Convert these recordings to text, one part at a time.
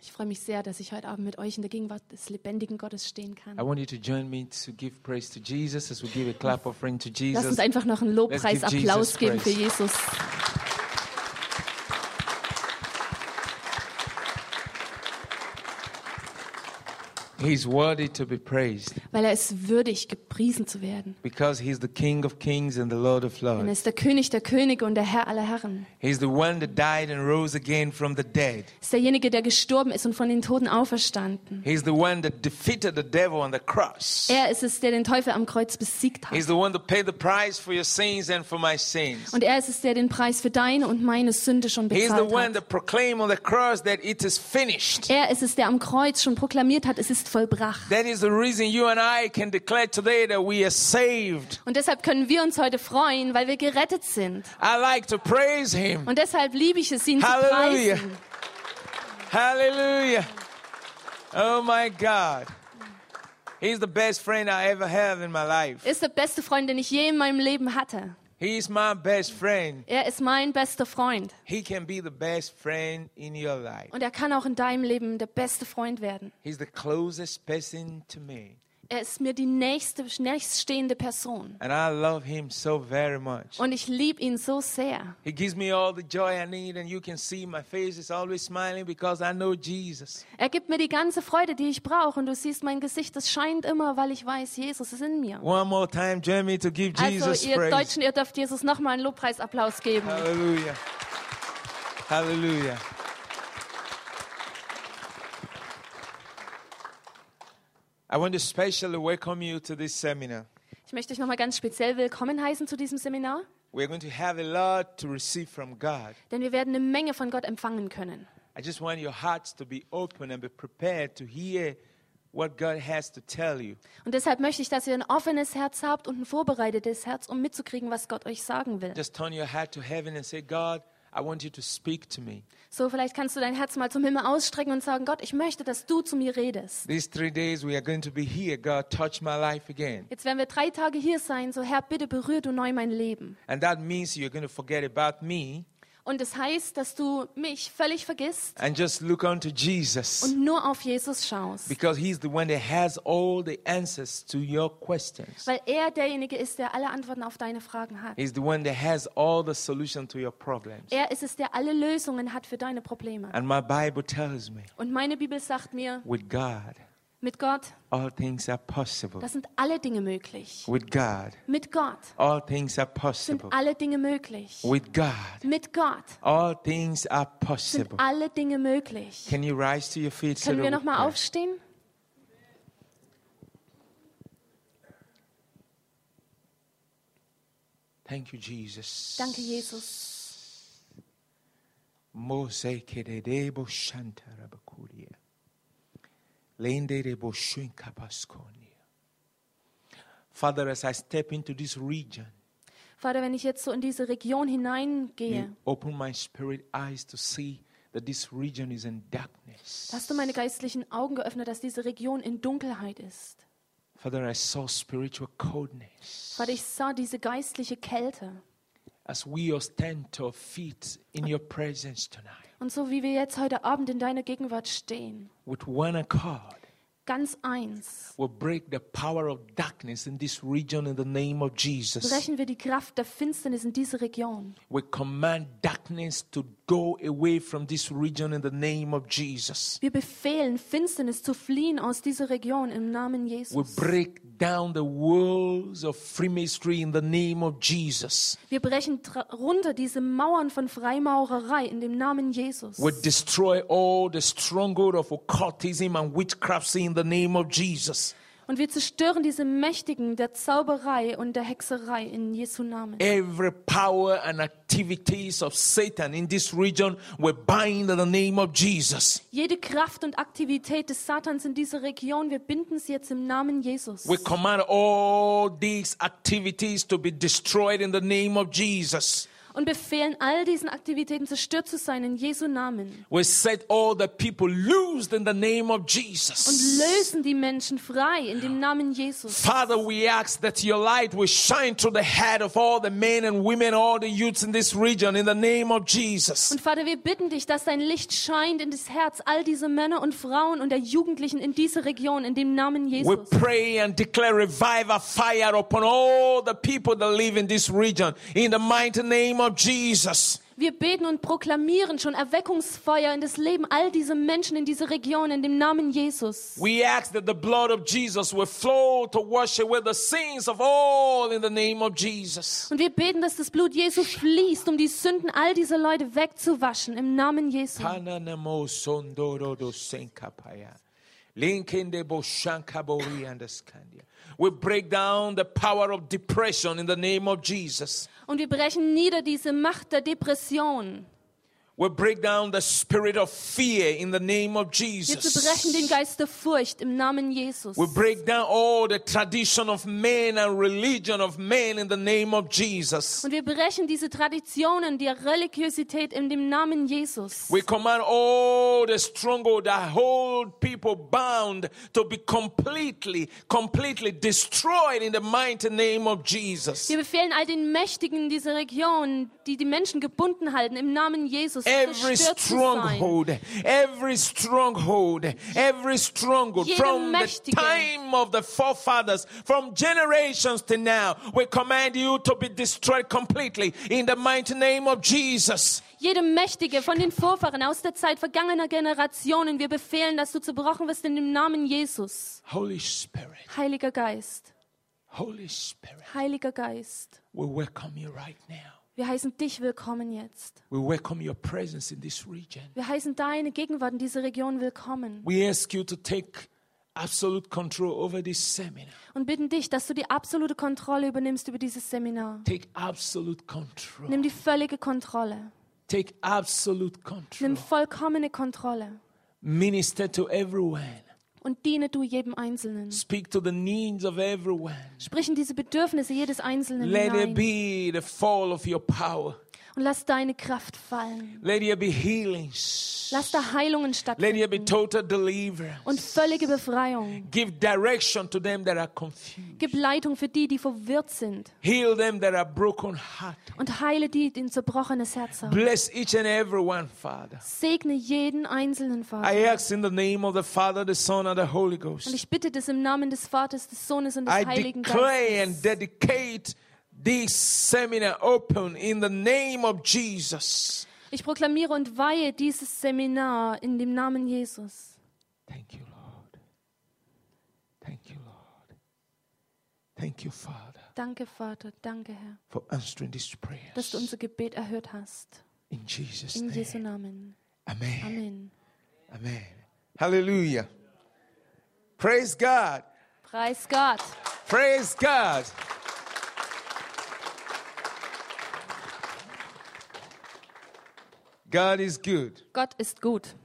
Ich freue mich sehr, dass ich heute Abend mit euch in der Gegenwart des lebendigen Gottes stehen kann. I want you to join me to give praise to Jesus as we give a clap offering to Lass uns einfach noch einen Lobpreisapplaus Jesus geben für praise. Jesus. He's worthy to be praised Weil er ist würdig, gepriesen zu werden. because he's the King of kings and the Lord of Denn er lords. ist der König der Könige und der Herr aller Herren. He's the one that died and rose again from the dead. Er ist derjenige, der gestorben ist und von den Toten auferstanden. He's the one that defeated the devil on the cross. Er ist es, der den Teufel am Kreuz besiegt He's hat. the one that paid the price for your sins and for my sins. Und er ist es, der den Preis für deine und meine Sünde schon He's the bezahlt one hat. that proclaimed on the cross that it is finished. Er ist es, der am Kreuz schon proklamiert hat, es ist vollbracht. That is the reason you and I can declare today that we are saved. Und deshalb können wir uns heute freuen, weil wir gerettet sind. I like to praise him. Und deshalb liebe ich es, ihn zu Hallelujah. preisen. Hallelujah. Oh my God. He's the best friend I ever have in my life. Er ist der beste Freund, den ich je in meinem Leben hatte. He's my best friend. Er ist mein bester Freund. He can be the best friend in your life. Und er kann auch in deinem Leben der beste Freund werden. He's the closest person to me. Er ist mir die nächste, nächststehende Person. And I love him so very much. Und ich liebe ihn so sehr. He gives me all the joy I need, and you can see my face is always smiling because I know Jesus. Er gibt mir die ganze Freude, die ich brauche. Und du siehst mein Gesicht, das scheint immer, weil ich weiß, Jesus ist in mir. One more time, join me to give Jesus Also ihr praise. Deutschen, ihr dürft Jesus nochmal einen Lobpreisapplaus geben. Hallelujah. Hallelujah. I want to specially welcome you to this seminar. Ich möchte euch nochmal ganz speziell willkommen heißen zu diesem Seminar, We're going to have a lot to receive from God. denn wir werden eine Menge von Gott empfangen können. I just want your hearts to be open and be prepared to hear what God has to tell you. Und deshalb möchte ich, dass ihr ein offenes Herz habt und ein vorbereitetes Herz, um mitzukriegen, was Gott euch sagen will. Just turn your heart to heaven and say, God, I want you to speak to me. So, vielleicht kannst du dein Herz mal zum Himmel ausstrecken und sagen, Gott, ich möchte, dass du zu mir redest. These three days we are going to be here. God, touch my life again. Jetzt werden wir drei Tage hier sein, so Herr, bitte berühr du neu mein Leben. And that means you're going to forget about me Und das heißt, dass du mich völlig vergisst and just look unto Jesus. und nur auf Jesus schaust. Because he's the one that has all the answers to your questions. Weil er derjenige ist, der alle Antworten auf deine Fragen hat. He's the one that has all the solution to your problems. Er ist es, der alle Lösungen hat für deine Probleme. And my Bible tells me Und meine Bibel sagt mir, with God, mit Gott, all things are possible. da sind alle Dinge möglich. With God, Mit Gott all things are sind possible. alle Dinge möglich. With God, Mit Gott all things are sind possible. alle Dinge möglich. Can you rise to your feet? Können wir nochmal pray? aufstehen? Thank you, Jesus. Danke, Jesus. Mose kededebo shantarabakuria. Father, as I step into this region, Vater, wenn ich jetzt so in diese Region hineingehe, open my spirit eyes to see that this region is in darkness. hast du meine geistlichen Augen geöffnet, dass diese Region in Dunkelheit ist. Father, I saw spiritual coldness. Vater, ich sah diese geistliche Kälte. As we all stand to our feet in your presence tonight, Und so wie wir jetzt heute Abend in deiner Gegenwart stehen, with one accord, ganz eins, we'll break the power of darkness in this region in the name of Jesus. brechen wir die Kraft der Finsternis in diese Region. We command darkness to go away from this region in the name of Jesus. Wir befehlen Finsternis zu fliehen aus dieser Region im Namen We Jesus. break down the walls of Freemasonry in the name of Jesus. Wir brechen runter diese Mauern von Freimaurerei in dem Namen Jesus. We destroy all the stronghold of occultism and witchcraft in the name of Jesus. Und wir zerstören diese Mächtigen der Zauberei und der Hexerei in Jesu Namen. Every power and activities of Satan in this region we bind in the name of Jesus. Jede Kraft und Aktivität des Satans in dieser Region, wir binden sie jetzt im Namen Jesus. We command all these activities to be destroyed in the name of Jesus. Und befehlen all diesen Aktivitäten zerstört zu sein in Jesu Namen. We set all the people loosed in the name of Und Jesus. lösen die Menschen frei in dem Namen Jesus. Father, we ask that your light will shine through the head of all the men and women, all the youths in this region in the name of Jesus. Und Vater, wir bitten dich, dass dein Licht scheint in das Herz all dieser Männer und Frauen und der Jugendlichen in dieser Region in dem Namen We Jesus. pray and declare revival fire upon all the people that live in this region in the mighty name of Jesus. Wir beten und proklamieren schon Erweckungsfeuer in das Leben all dieser Menschen in dieser Region in dem Namen Jesus. We ask that the blood of Jesus will flow to wash away the sins of all in the name of Jesus. Und wir beten, dass das Blut Jesu fließt, um die Sünden all dieser Leute wegzuwaschen im Namen Jesu. We break down the power of depression in the name of Jesus. Und wir brechen nieder diese Macht der Depression. Wir Jesus. zerbrechen den Geist der Furcht im Namen Jesus. We break down all the tradition of men and religion of men in the name of Jesus. Und wir brechen diese Traditionen der Religiosität in dem Namen Jesus. We command all the stronghold that hold people bound to be completely, completely destroyed in the mighty name of Jesus. Wir befehlen all den Mächtigen dieser Region, die die Menschen gebunden halten, im Namen Jesus Every zerstört zu sein. stronghold, every stronghold, every stronghold from the time of the forefathers, from generations to now, we command you to be destroyed completely in the mighty name of Jesus. Jede Mächtige von den Vorfahren aus der Zeit vergangener Generationen, wir befehlen, dass du zerbrochen wirst in dem Namen Jesus. Holy Spirit, Heiliger Geist, Holy Spirit, Heiliger Geist, we welcome you right now. Wir heißen dich willkommen jetzt. We welcome your presence in this region. Wir heißen deine Gegenwart in dieser Region willkommen We ask you to take absolute control over this seminar. und bitten dich, dass du die absolute Kontrolle übernimmst über dieses Seminar. Take absolute control. Nimm die völlige Kontrolle. Take absolute Nimm control. vollkommene Kontrolle Minister to everyone. Und diene du jedem Einzelnen. Speak to the needs of everyone. Sprich in diese Bedürfnisse jedes Einzelnen Let it hinein be the fall of your power. Und lass deine Kraft fallen. Let there be healings. Lass da Heilungen Let there be stattfinden total deliverance. und völlige Befreiung. Give direction to them that are confused. Gib Leitung für die, die verwirrt sind Heal them that are broken hearted. und heile die, die ein zerbrochenes Herz haben. Bless each and every one, Father. Segne jeden Einzelnen, I Vater. ask in the name of the Father, the Son, and the Holy Und ich bitte das im Namen des Vaters, des Sohnes und des I Heiligen Geistes. This seminar open in the name of Jesus. Ich proklamiere und weihe dieses Seminar in dem Namen Jesus. Thank you, Lord. Thank you, Lord. Thank you, Father, Danke, Vater. Danke, Herr, for answering these dass du prayers. unser Gebet erhört hast. In Jesus' In Jesu name. Namen. Amen. Amen. Amen. Hallelujah. Praise God. Preis Gott. Praise God. God is good. Gott ist gut.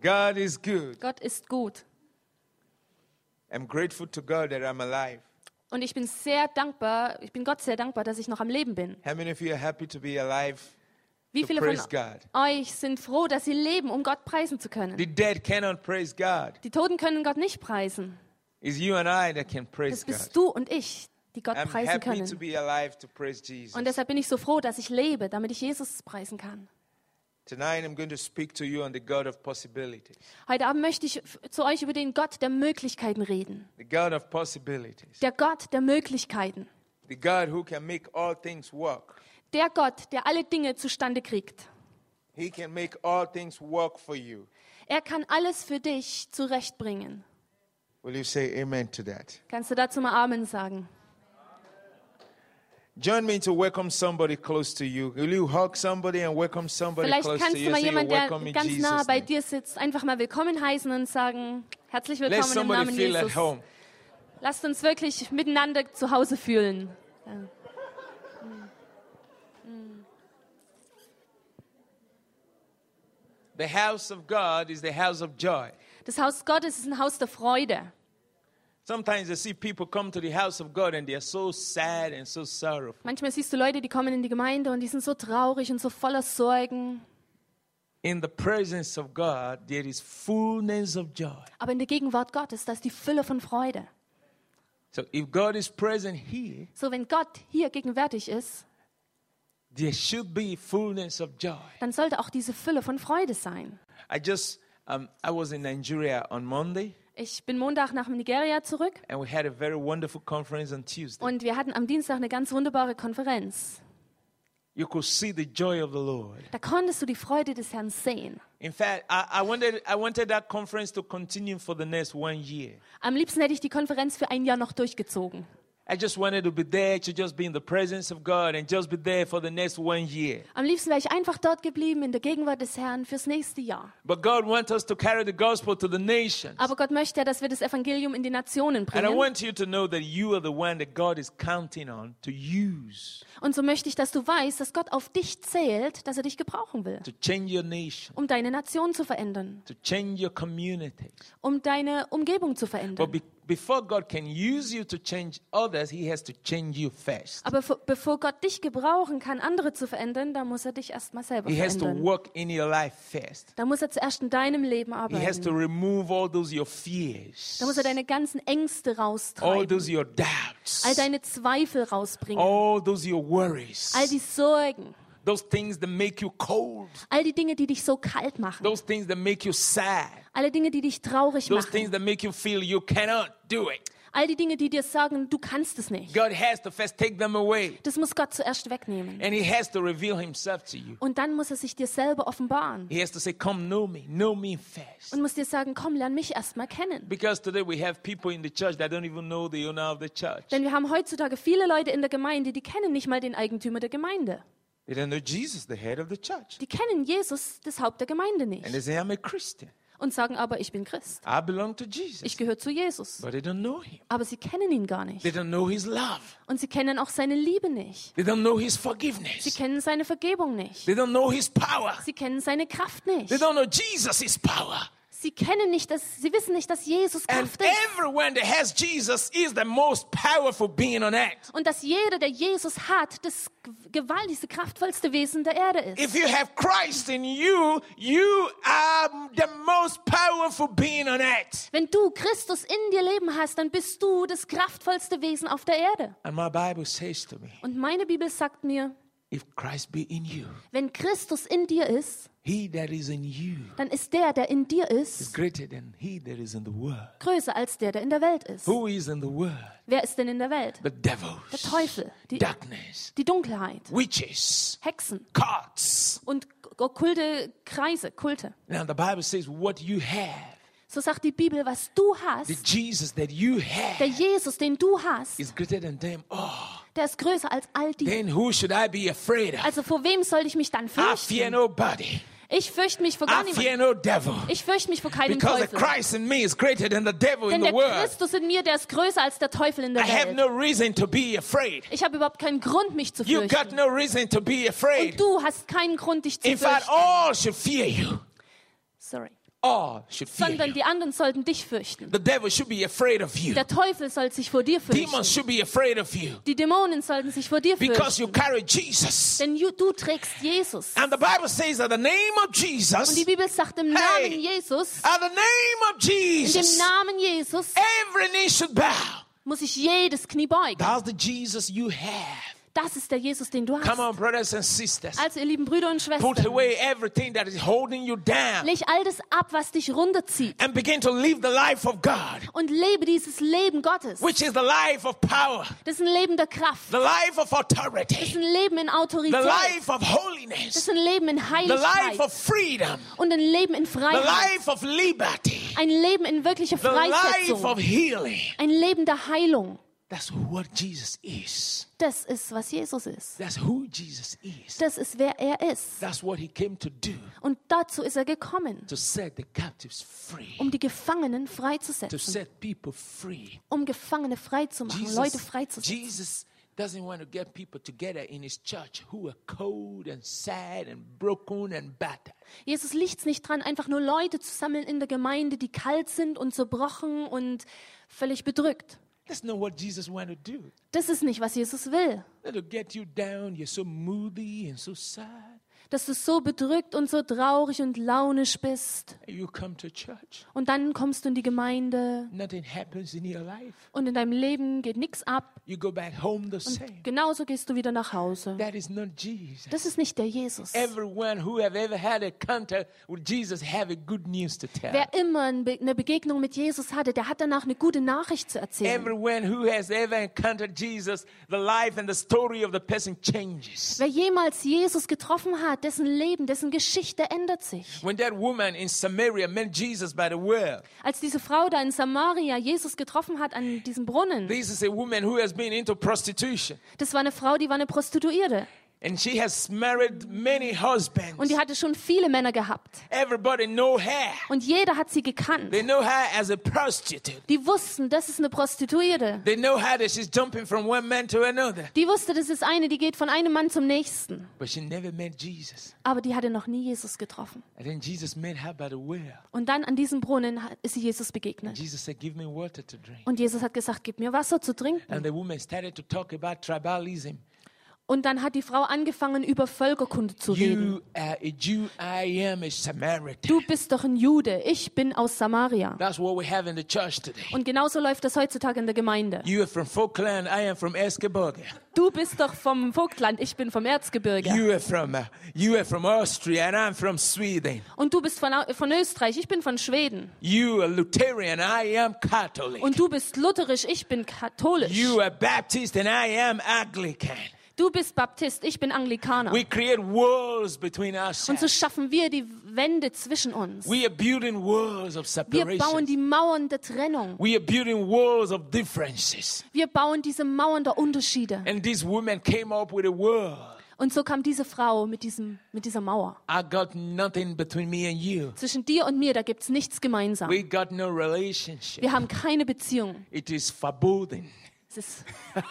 God is good. Gott ist gut. I'm grateful to God that I'm alive. Und ich bin sehr dankbar, ich bin Gott sehr dankbar, dass ich noch am Leben bin. How many of you are happy to be alive? Wie viele von euch sind froh, dass sie leben, um Gott preisen zu können? The dead cannot praise God. Die Toten können Gott nicht preisen. It's you and I that can Das praise bist du und ich, die Gott I'm preisen happy to können. be alive to praise Jesus. Und deshalb bin ich so froh, dass ich lebe, damit ich Jesus preisen kann. Heute Abend möchte ich zu euch über den Gott der Möglichkeiten reden. The God of possibilities. Der Gott der Möglichkeiten. The God who can make all things work. Der Gott, der alle Dinge zustande kriegt. He can make all things work for you. Er kann alles für dich zurechtbringen. Will you say amen to that? Kannst du dazu mal Amen sagen? Join me to welcome somebody close to you. Will you hug somebody and welcome somebody Vielleicht close to kannst you? du mal jemanden, der ganz nah Jesus' bei name. dir sitzt, einfach mal willkommen heißen und sagen, herzlich willkommen im Namen feel at Jesus. home. Lasst uns wirklich miteinander zu Hause fühlen. Ja. The house of God is the house of joy. Das Haus Gottes ist ein Haus der Freude. Sometimes I see people come to the house of God and they are so sad and so sorrowful. Manchmal siehst du Leute, die kommen in die Gemeinde und die sind so traurig und so voller Sorgen. In the presence of God, there is fullness of joy. Aber in der Gegenwart Gottes, da ist die Fülle von Freude. So if God is present here, So, wenn Gott hier gegenwärtig ist, there should be fullness of joy. dann sollte auch diese Fülle von Freude sein. I just, um, I was in Nigeria on Monday Ich bin Montag nach Nigeria zurück and we had a very wonderful conference on Tuesday. und wir hatten am Dienstag eine ganz wunderbare Konferenz. You could see the joy of the Lord. Da konntest du die Freude des Herrn sehen. In fact, I, I wanted, I wanted that conference to continue for the next one year. Am liebsten hätte ich die Konferenz für ein Jahr noch durchgezogen. I just wanted to be there to just be in the presence of God and just be there for the next one year. Am liebsten wäre ich einfach dort geblieben in der Gegenwart des Herrn fürs nächste Jahr. But God wants us to carry the gospel to the nations. Aber Gott möchte ja, dass wir das Evangelium in die Nationen And I bringen. want you to know that you are the one that God is counting on to use Und so möchte ich, dass du weißt, dass Gott auf dich zählt, dass er dich gebrauchen will, to change your nation, um deine Nation zu verändern, to change your community. um deine Umgebung zu But verändern. be- before God can use you to change others, He has to change you first. Aber bevor Gott dich gebrauchen kann, andere zu verändern, da muss er dich erstmal selber He has to verändern. work in your life first. Da muss er zuerst in deinem Leben He has to arbeiten. remove all those your fears, Da muss er deine ganzen Ängste all raustreiben, those your doubts, all deine Zweifel rausbringen, all those your worries, all die Sorgen, those things that make you cold, all die Dinge, die dich so kalt machen, those things that make you sad, alle Dinge, die dich traurig those things machen, that make you feel you cannot do it. all die Dinge, die dir sagen, du kannst es nicht. God has to first take them away. Das muss Gott zuerst wegnehmen. And he has to reveal himself to you. Und dann muss er sich dir selber offenbaren He has to say, Come, know me, know me first. und muss dir sagen, komm, lern mich erstmal kennen. Because today we have people in the church that don't even know the owner of the church. Denn wir haben heutzutage viele Leute in der Gemeinde, die kennen nicht mal den Eigentümer der Gemeinde. They don't know Jesus, the head of the church. Die kennen Jesus, das Haupt der Gemeinde And nicht. they say, I'm a Christian. Und sagen aber, ich bin Christ. I belong to Jesus. Ich gehöre zu Jesus. But they don't know him. Aber sie kennen ihn gar They nicht. don't know his love. Und sie kennen auch seine Liebe nicht. They don't know his Sie forgiveness. kennen seine Vergebung nicht. They don't know his power. Sie kennen seine Kraft nicht. They don't know Jesus' power. Sie kennen nicht, dass, sie wissen nicht, dass Jesus And Kraft ist. everyone that has Jesus is the most powerful being on earth. Und dass jeder, der Jesus hat, das gewaltigste, kraftvollste Wesen der Erde ist. If you have Christ in you, you are the most powerful being on earth. Wenn du Christus in dir leben hast, dann bist du das kraftvollste Wesen auf der Erde. And my Bible says to me, Und meine Bibel sagt mir, if Christ be in you, wenn Christus in dir ist, he that is in you dann ist der, der in dir is ist, greater than he that is in the world. größer als der, der in der Welt ist. Who is in the world? Wer ist denn in der Welt? The devils, Der Teufel, die, darkness, die Dunkelheit, witches, Hexen cults. und okkulte Kreise, Kulte. Now the Bible says what you have, So sagt die Bibel, was du the hast, Jesus that you der have, Jesus, den du hast, is greater than them all. Der ist größer als all die. Then who should I be afraid of? Also vor wem soll ich mich dann I fear fürchten? nobody. Ich fürchte mich vor gar I niemandem. no. Ich fürchte mich vor keinem Because the Teufel. Christ in me is greater than the devil in Denn the der world. Christus in mir, der ist größer als der Teufel in I der have Welt. no reason to be afraid. Ich habe überhaupt keinen Grund, mich zu You got fürchten. no reason to be afraid. Und du hast keinen Grund, dich zu In fact, fürchten. all should fear you. Sorry. Sondern die anderen sollten dich fürchten. The devil should be afraid of you. Der Teufel soll sich vor dir Demons fürchten. should be afraid of you. Die Dämonen sollten sich vor dir Because you fürchten. carry Jesus. Denn du trägst Jesus. And the Bible says that the name of Und die Jesus, Bibel sagt im. Namen Jesus, at the name of in dem Namen Jesus every knee should bow. muss sich jedes Knie beugen. That's the Jesus you have. Das ist der Jesus, den du Come hast. on, brothers and sisters. Also ihr lieben Brüder und Put Schwestern, away everything that is holding you down leg all das ab, was dich runterzieht and begin to live the life of God, und lebe dieses Leben Gottes. which is the life of power, Das ist ein Leben der Kraft. the life of Das ist authority, ein Leben in the Autorität. life of Das holiness, ist ein Leben in the life Heiligkeit of freedom, und ein Leben in the Freiheit. life of liberty, Ein Leben in wirklicher the life Freisetzung. of healing. Ein Leben der Heilung. That's what Jesus is. Das ist, was Jesus ist. That's who Jesus is. Das ist, wer er ist. That's what he came to do Und dazu ist er gekommen, to set the captives free, um die Gefangenen to freizusetzen. set people free. Um Gefangene freizumachen, Leute Jesus, freizusetzen. Jesus doesn't want to get people together in his church who are cold and sad and broken and battered. Jesus liegt es nicht dran, einfach nur Leute zu sammeln in der Gemeinde, die kalt sind und zerbrochen und völlig bedrückt. That's not what Jesus want to do. Das ist nicht, was Jesus will. To get you down. You're so moody and so sad. Dass du so bedrückt und so traurig und launisch bist. And you come to church. Und dann kommst du in die Gemeinde Nothing happens in your life. und in deinem Leben geht nichts ab. You go back home the same. Genauso gehst du wieder nach Hause. Das ist nicht der Jesus. Everyone who have ever had a contact with Jesus have a good news to tell. Wer immer eine Begegnung mit Jesus hatte, der hat danach eine gute Nachricht zu erzählen. Everyone who has ever encountered Jesus, the life and the story of the person changes. Wer jemals Jesus getroffen hat, dessen Leben, dessen Geschichte ändert sich. When that woman in Samaria met Jesus by the well, Als diese Frau da in Samaria Jesus getroffen hat an diesem Brunnen, this is a woman who has been into prostitution. das war eine Frau, die war eine Prostituierte. And she has married many husbands. Und die hatte schon viele Männer gehabt. Everybody know her. Und jeder hat sie gekannt. They know her as a prostitute. Die wussten, das ist eine Prostituierte. They know her that she's jumping from one man to another. Die wusste, das ist eine, die geht von einem Mann zum nächsten. But she never met Jesus. Aber die hatte noch nie Jesus getroffen. And then Jesus met her by the well. Und dann an diesem Brunnen ist sie Jesus begegnet. Jesus said, Give me water to drink. Und Jesus hat gesagt, gib mir Wasser zu trinken. And the woman started to talk about tribalism. Und dann hat die Frau angefangen, über Völkerkunde zu reden. You are a Jew, I am a Samaritan. Du bist doch ein Jude, ich bin aus Samaria. That's what we have in the church today. Und genauso läuft das heutzutage in der Gemeinde. You are from Falkland, I am from. Du bist doch vom Vogtland, ich bin vom Erzgebirge. You are from uh, you are from Austria and I'm from Sweden. Und du bist von, von Österreich, ich bin von Schweden. You are Lutheran, I am Catholic. Und du bist lutherisch, ich bin katholisch. You are Baptist and I am Anglican. Du bist Baptist, ich bin Anglikaner. We create walls between Und so ourselves. schaffen wir die Wände zwischen uns. We are building walls of Wir bauen separation. die Mauern der Trennung. We are building walls of differences. Wir bauen diese Mauern der Unterschiede. And this woman came up with a wall. Und so kam diese Frau mit, diesem, mit dieser Mauer. I got nothing between me and you. Zwischen dir und mir, da gibt es nichts gemeinsam. We got no relationship. Wir haben keine Beziehung. It is verboten. Es ist,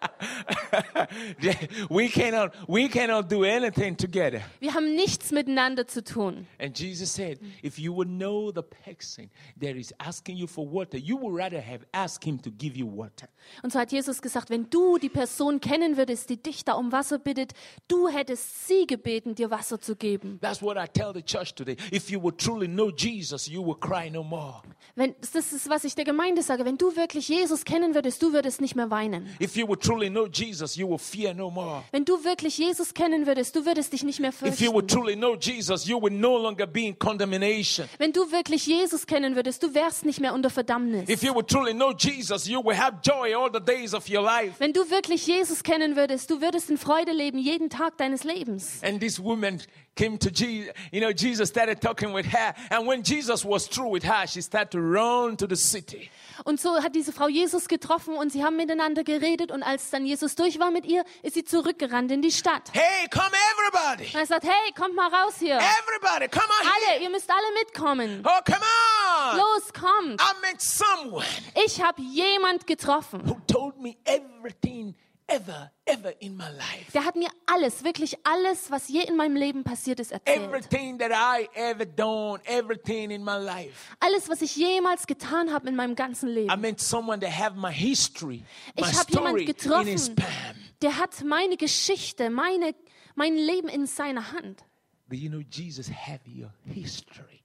we cannot we cannot do anything together. wir haben nichts miteinander zu tun. And Jesus said, if you would know the person that is asking you for water, you would rather have asked him to give you water. Und so hat Jesus gesagt, wenn du die Person kennen würdest, die dich da um Wasser bittet, du hättest sie gebeten, dir Wasser zu geben. That's what I tell the church today. If you would truly know Jesus, you will cry no more. Wenn, das ist, was ich der Gemeinde sage. Wenn du wirklich Jesus kennen würdest, du würdest nicht mehr weinen. If you would truly know Jesus, you will fear no more. Wenn du wirklich Jesus kennen würdest, du würdest dich nicht mehr If you would fürchten. truly know Jesus, you would no longer be in condemnation. Wenn du wirklich Jesus kennen würdest, du wärst nicht mehr unter Verdammnis. If you would truly know Jesus, you will have joy all the days of your life. Wenn du wirklich Jesus kennen würdest, du würdest in Freude leben jeden Tag deines Lebens. And this woman came to Jesus. You know, Jesus started talking with her. And when Jesus was through with her, she started to run to the city. Und so hat diese Frau Jesus getroffen und sie haben miteinander geredet und als dann Jesus durch war mit ihr, ist sie zurückgerannt in die Stadt. Hey, come everybody! Und er sagt, hey, kommt mal raus hier. Everybody, come on here! Alle, ihr müsst alle mitkommen. Oh, come on! Los, kommt. I met someone Ich habe jemand getroffen. who told me everything ever, ever in my life. Der hat mir alles, wirklich alles, was je in meinem Leben passiert ist, erzählt. Everything that I ever done, everything in my life. Alles, was ich jemals getan habe in meinem ganzen I Leben. met someone that have my history, my Ich habe jemand story in his getroffen, der hat meine Geschichte, meine, mein Leben in seiner Hand. Do you know Jesus have your history,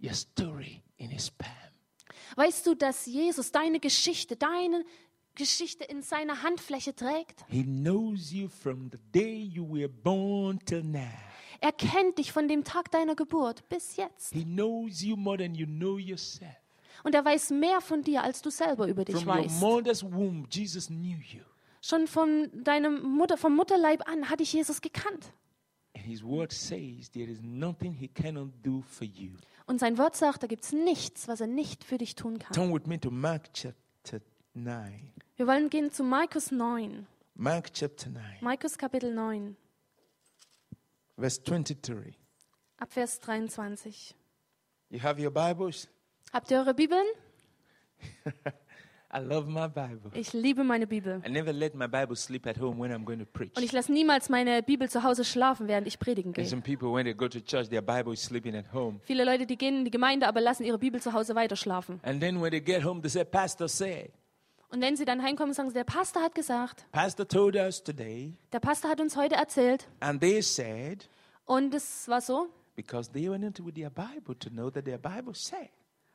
your story in his palm? Weißt du, dass Jesus deine Geschichte, deine Geschichte in seiner Handfläche trägt? He knows you from the day you were born till now. Er kennt dich von dem Tag deiner Geburt bis jetzt. He knows you more than you know yourself. Und er weiß mehr von dir, als du selber über dich From your weißt. mother's womb, Jesus knew you. Schon von deinem Mutter, vom Mutterleib an hat dich Jesus gekannt. And his word says there is nothing he cannot do for you. Und sein Wort sagt, da gibt es nichts, was er nicht für dich tun kann. Turn with me to Mark chapter 9. Wir wollen gehen zu Markus 9. Mark chapter 9, Markus Kapitel 9, verse 23. ab Vers 23. You have your Bibles? Habt ihr eure Bibeln? I love my Bible. Ich liebe meine Bibel. I never let my Bible sleep at home when I'm going to preach. Und ich lasse niemals meine Bibel zu Hause schlafen, während ich predigen And gehe. some people, when they go to church, their Bible is sleeping at home. Viele Leute, die gehen in die Gemeinde, aber lassen ihre Bibel zu Hause weiter schlafen. And then when they get home, they say, Pastor said, Und wenn sie dann heimkommen, sagen sie, der Pastor hat gesagt, Pastor told us today. der Pastor hat uns heute erzählt. And they said, Und es war so, because they went into with their Bible to know that their Bible said.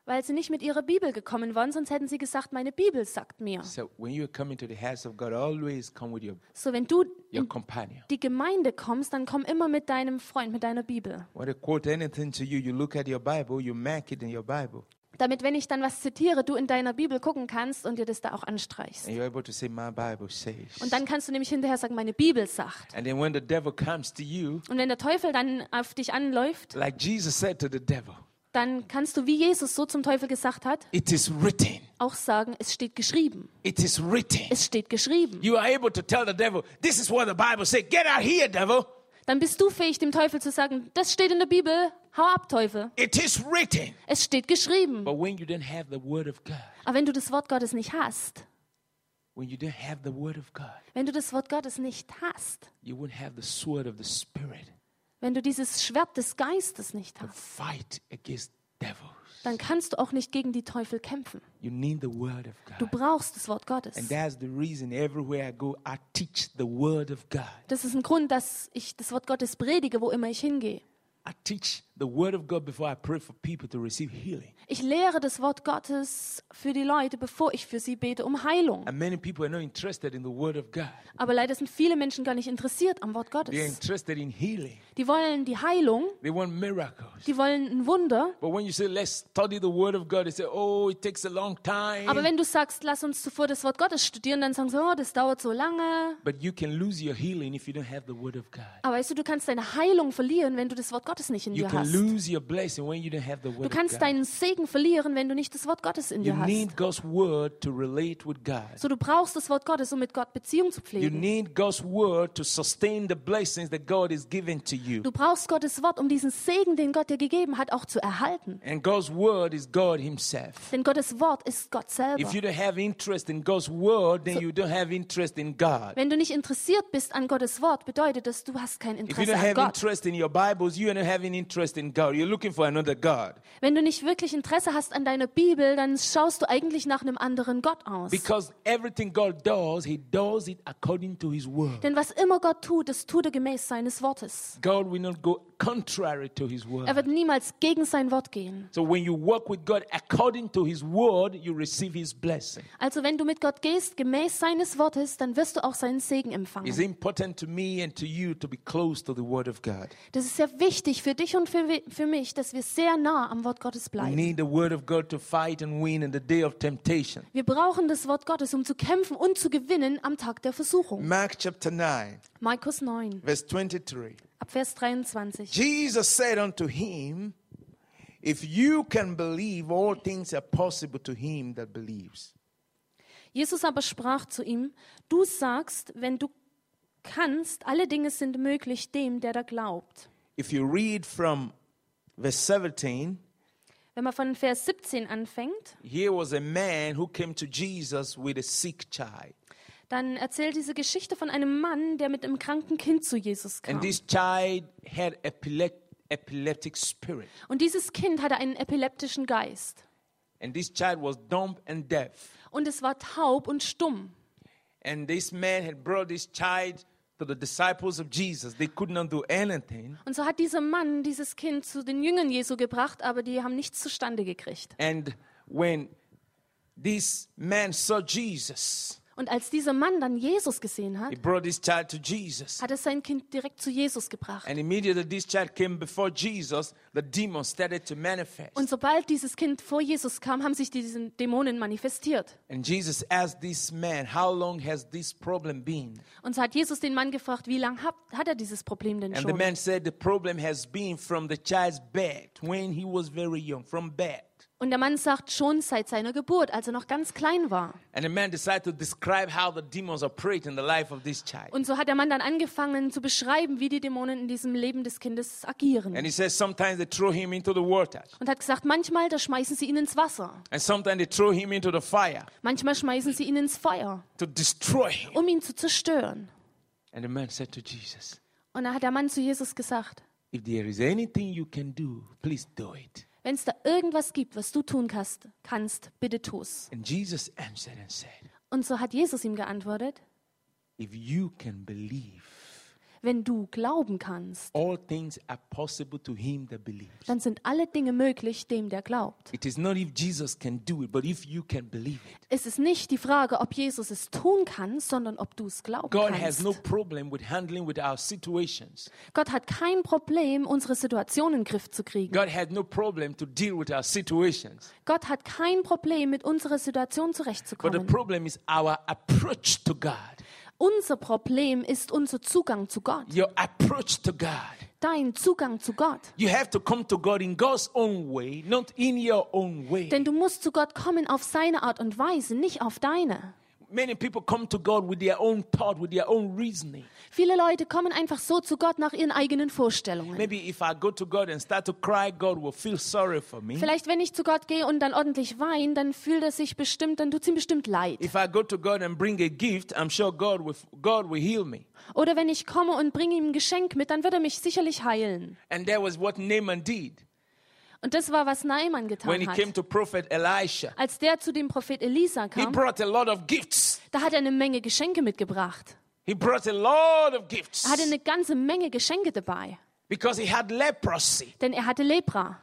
weil sie nicht mit ihrer Bibel gekommen waren, sonst hätten sie gesagt, meine Bibel sagt mir. So when you come into the house of God, always come with your, So, wenn du your in companion. die Gemeinde kommst, dann komm immer mit deinem Freund, mit deiner Bibel. When I quote anything to you, you look at your Bible, you mark it in your Bible, Damit, wenn ich dann was zitiere, du in deiner Bibel gucken kannst und dir das da auch anstreichst. and you're able to say, My Bible says. Und dann kannst du nämlich hinterher sagen, meine Bibel sagt. And then when the devil comes to you, Und wenn der Teufel dann auf dich anläuft, like Jesus said to the devil, dann kannst du, wie Jesus so zum Teufel gesagt hat, it is written. auch sagen, es steht geschrieben. It is written. Es steht geschrieben. You are able to tell the devil, This is what the Bible said. Get out here, devil. Dann bist du fähig, dem Teufel zu sagen, das steht in der Bibel, hau ab, Teufel. It is written. Es steht geschrieben. But when you have the word of God, Aber wenn du das Wort Gottes nicht hast, when you have the word of God, wenn du das Wort Gottes nicht hast, you have the sword of the Spirit wenn du dieses Schwert des Geistes nicht to hast, fight against devils. Dann kannst du auch nicht gegen die Teufel kämpfen. You need the word of Du brauchst das Wort Gottes. Das ist ein Grund, dass ich das Wort Gottes predige, wo immer ich hingehe. I teach the word of God before I pray for people to receive healing. Ich lehre das Wort Gottes für die Leute, bevor ich für sie bete, um Heilung. And many people are not interested in the word of God. Aber leider sind viele Menschen gar nicht interessiert am Wort Gottes. interested in healing. Die wollen die Heilung, They want miracles. die wollen ein Wunder. But when you say, let's study the word of God, they say, oh, it takes a long time. Aber wenn du sagst, lass uns zuvor das Wort Gottes studieren, dann sagen sie, oh, das dauert so lange. But you can lose your healing if you don't have the word of God. Aber weißt du, du kannst deine Heilung verlieren, wenn du das Wort Gottes nicht in dir can hast. Du kannst deinen Segen verlieren, wenn du nicht das Wort Gottes in dir hast. So, du brauchst das Wort Gottes, um mit Gott Beziehung zu pflegen. Du brauchst Gottes Wort, um diesen Segen, den Gott dir gegeben hat, auch zu erhalten. Denn Gottes Wort ist Gott selber. Wenn du nicht interessiert bist an Gottes Wort, bedeutet das, du hast kein Interesse an Gott. Bibles, in God. You're looking for another God. Wenn du nicht wirklich Interesse hast an deiner Bibel, dann schaust du eigentlich nach einem anderen Gott aus. Because everything God does, He does it according to His word. Denn was immer Gott tut, das tut er gemäß seines Wortes. God will not go contrary to His Er word. wird niemals gegen sein Wort gehen. So when you walk with God according to His word, you receive His blessing. Also wenn du mit Gott gehst, gemäß seines Wortes, dann wirst du auch seinen Segen It's empfangen. important to me and to you to be close to the word of God. Das ist sehr wichtig für dich und für, für mich, dass wir sehr nah am Wort Gottes We bleiben. need the word of God to fight and win in the day of temptation. Wir brauchen das Wort Gottes, um zu kämpfen und zu gewinnen am Tag der Versuchung. Mark chapter 9, Markus 9, verse 23. ab Vers 23. Jesus said unto him, If you can believe, all things are possible to him that believes. Jesus aber sprach zu ihm, du sagst, wenn du kannst, alle Dinge sind möglich dem, der da glaubt. If you read from verse 17, Wenn man von Vers 17 anfängt, here was a man who came to Jesus with a sick child. Dann erzählt diese Geschichte von einem Mann, der mit einem kranken Kind zu Jesus kam. And this child had epilep- epileptic spirit. Und dieses Kind hatte einen epileptischen Geist. And this child was dumb and deaf. Und es war taub und stumm. And this man had brought this child to the disciples of Jesus. They could not do anything. Und so hat dieser Mann dieses Kind zu den Jüngern Jesu gebracht, aber die haben nichts zustande gekriegt. And when this man saw Jesus, Und als dieser Mann dann Jesus gesehen hat, he brought this child to Jesus. hat er sein Kind direkt zu Jesus gebracht. And immediately this child came before Jesus, the demon started to manifest. Und sobald dieses Kind vor Jesus kam, haben sich diese Dämonen manifestiert. And Jesus asked this man, How long has this problem been? Und so hat Jesus den Mann gefragt, wie lange hat, hat er dieses Problem denn And the schon? man said, The problem has been from the child's bed when he was very young, from bed. Und der Mann sagt schon seit seiner Geburt, als er noch ganz klein war. Und so hat der Mann dann angefangen zu beschreiben, wie die Dämonen in diesem Leben des Kindes agieren. And he says sometimes they throw him into the water, Und hat gesagt, manchmal, da schmeißen sie ihn ins Wasser. and sometimes they throw him into the fire Manchmal schmeißen sie ihn ins Feuer, to destroy him. um ihn zu zerstören. And the man said to Jesus, Und da hat der Mann zu Jesus gesagt, If there is anything you can do, please do it. Wenn es da irgendwas gibt, was du tun kannst, kannst, bitte tu's. And Jesus answered and said, Und so hat Jesus ihm geantwortet, If you can believe, wenn du glauben kannst, all things are possible to him that believes. dann sind alle Dinge möglich dem, der glaubt. It is not if Jesus can do it, but if you can believe it. Es ist nicht die Frage, ob Jesus es tun kann, sondern ob du es glauben God has kannst. no problem with handling with our situations. Gott hat kein Problem, unsere Situation in den Griff zu kriegen. God has no problem to deal with our situations. Gott hat kein Problem, mit unserer Situation But the zurechtzukommen. problem is our approach to God. Unser Problem ist unser Zugang zu Gott. Your approach to God. Dein Zugang zu Gott. You have to come to God in God's own way, not in your own way. Denn du musst zu Gott kommen auf seine Art und Weise, nicht auf deine. Many people come to God with their own thought, with their own reasoning. Viele Leute kommen einfach so zu Gott nach ihren eigenen Vorstellungen. Maybe if I go to God and start to cry, God will feel sorry for me. Vielleicht, wenn ich zu Gott gehe und dann ordentlich weine, dann fühlt er sich bestimmt, dann tut es ihm bestimmt leid. If I go to God and bring a gift, I'm sure God will, God will heal me. Oder wenn ich komme und bringe ihm ein Geschenk mit, dann wird er mich sicherlich heilen. And that was what Naaman did Und das war, was Naaman when getan he came hat. to prophet Elisha. Als der zu dem Prophet Elisa He kam, brought a lot of gifts. da hat er eine Menge Geschenke mitgebracht. He brought a lot of gifts Er hatte eine ganze Menge Geschenke dabei, because he had leprosy. denn er hatte Lepra.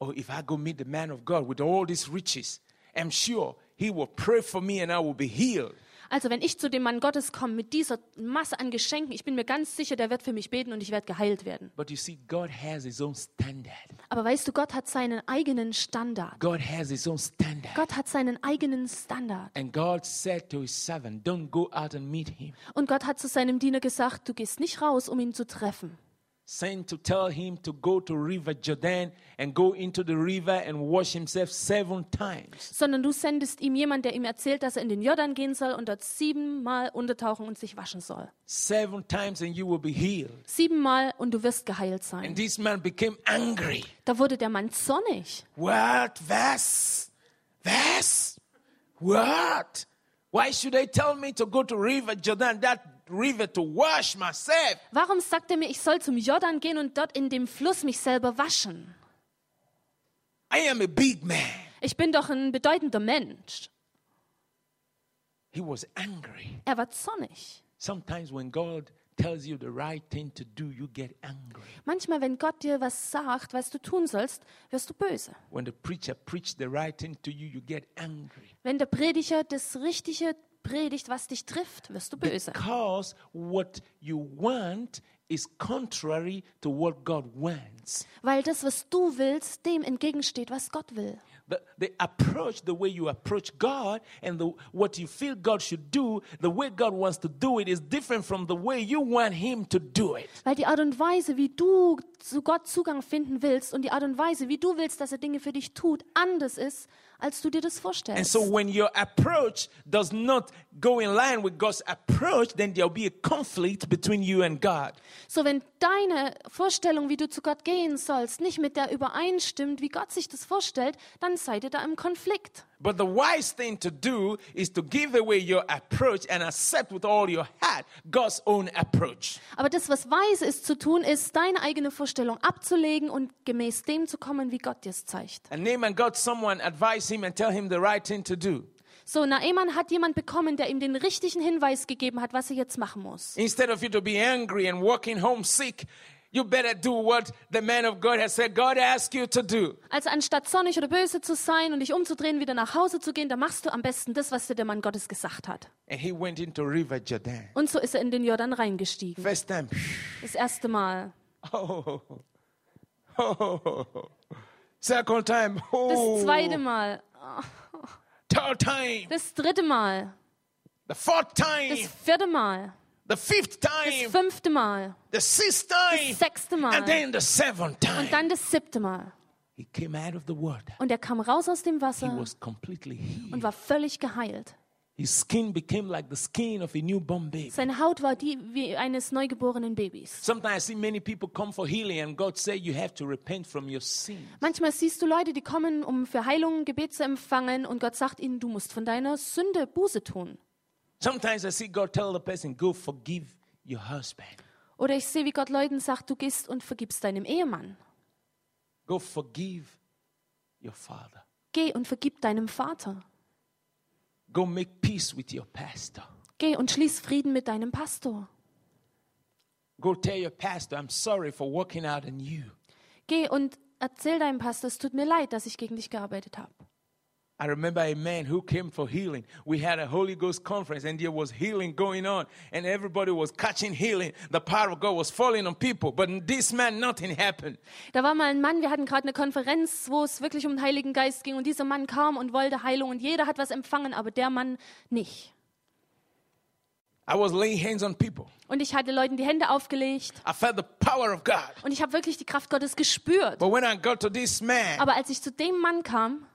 Oh, if I go meet the man of God with all these riches, I'm sure he will pray for me and I will be healed. Also wenn ich zu dem Mann Gottes komme mit dieser Masse an Geschenken, ich bin mir ganz sicher, der wird für mich beten und ich werde geheilt werden. But you see, God has his own standard. Aber weißt du, Gott hat seinen eigenen Standard. God has his own standard. Gott hat seinen eigenen Standard. And God said to his servant, Don't go out and meet him. Und Gott hat zu seinem Diener gesagt, du gehst nicht raus, um ihn zu treffen, Send to tell him to go to River Jordan and go into the river and wash himself seven times. sondern du sendest ihm jemand, der ihm erzählt, dass er in den Jordan gehen soll und dort siebenmal untertauchen und sich waschen soll. Seven times and you will be healed. Siebenmal und du wirst geheilt sein. And this man became angry. Da wurde der Mann zornig. What? Was? Was? What? Why should they tell me to go to River Jordan, that river, to wash myself? Warum sagt er mir, ich soll zum Jordan gehen und dort in dem Fluss mich selber waschen? I am a big man. Ich bin doch ein bedeutender Mensch. He was angry. Er war zornig. Sometimes when God tells you the right thing to do, you get angry. Manchmal, wenn Gott dir was sagt, was du tun sollst, wirst du böse. When the preacher preached the right thing to you, you get angry. Wenn der Prediger das Richtige predigt, was dich trifft, wirst du böse. Because what you want is contrary to what God wants. Weil das, was du willst, dem entgegensteht, was Gott will. The, the approach, the way you approach God and the, what you feel God should do, the way God wants to do it is different from the way you want Him to do it. Weil die Art und Weise, wie du zu Gott Zugang finden willst und die Art und Weise, wie du willst, dass er Dinge für dich tut, anders ist, als du dir das And vorstellst. so when your approach does not go in line with God's approach, then there'll be a conflict between you and God. So, wenn deine Vorstellung, wie du zu Gott gehen sollst, nicht mit der übereinstimmt, wie Gott sich das vorstellt, dann seid ihr da im Konflikt. But the wise thing to do is to give away your approach and accept with all your heart God's own approach. Aber das, was weise ist zu tun, ist, deine eigene Vorstellung abzulegen und gemäß dem zu kommen, wie Gott dir es zeigt. And Naaman got someone advise him and tell him the right thing to do. So, Naaman hat jemand bekommen, der ihm den richtigen Hinweis gegeben hat, was er jetzt machen muss. Instead of you to be angry and walking home sick, you better do what the man of God has said God asked you to do. Also anstatt sonnig oder böse zu sein und dich umzudrehen, wieder nach Hause zu gehen, da machst du am besten das, was dir der Mann Gottes gesagt hat. And he went into River Jordan. Und so ist er in den Jordan reingestiegen. First time. Das erste Mal. Oh. Oh. Second time. Das Oh. zweite Mal. Third time. Das dritte Mal. The fourth Das time. vierte Mal. The fifth Das time. fünfte Mal. The sixth Das time. sechste Mal. And then the seventh Und dann das siebte Mal. He came out of the water. Und er kam raus aus dem He Wasser was completely healed. und war völlig geheilt. His skin became like the skin of a newborn baby. Seine Haut war die wie eines neugeborenen Babys. Sometimes I see many people come for healing, and God say you have to repent from your sin. Manchmal siehst du Leute, die kommen, um für Heilung Gebet zu empfangen und Gott sagt ihnen, du musst von deiner Sünde Buße tun. Sometimes I see God tell the person, "Go forgive your husband. Oder ich sehe, wie Gott Leuten sagt, du gehst und vergibst deinem Ehemann. Go forgive your father. Geh und vergib deinem Vater. Go make peace with your pastor. Geh und schließ Frieden mit deinem Pastor. Go tell your pastor, I'm sorry for working out on you. Geh und erzähl deinem Pastor, es tut mir leid, dass ich gegen dich gearbeitet habe. I remember a man who came for healing. We had a Holy Ghost conference and there was healing going on and everybody was catching healing. The power of God was falling on people. But in this man, nothing happened. Da war mal ein Mann, wir hatten gerade eine Konferenz, wo es wirklich um den Heiligen Geist ging und dieser Mann kam und wollte Heilung und jeder hat was empfangen, aber der Mann nicht. I was laying hands on people. Und ich hatte Leuten die Hände aufgelegt I felt the power of God. und ich habe wirklich die Kraft Gottes gespürt. But when I got to this man, Aber als ich zu dem Mann kam,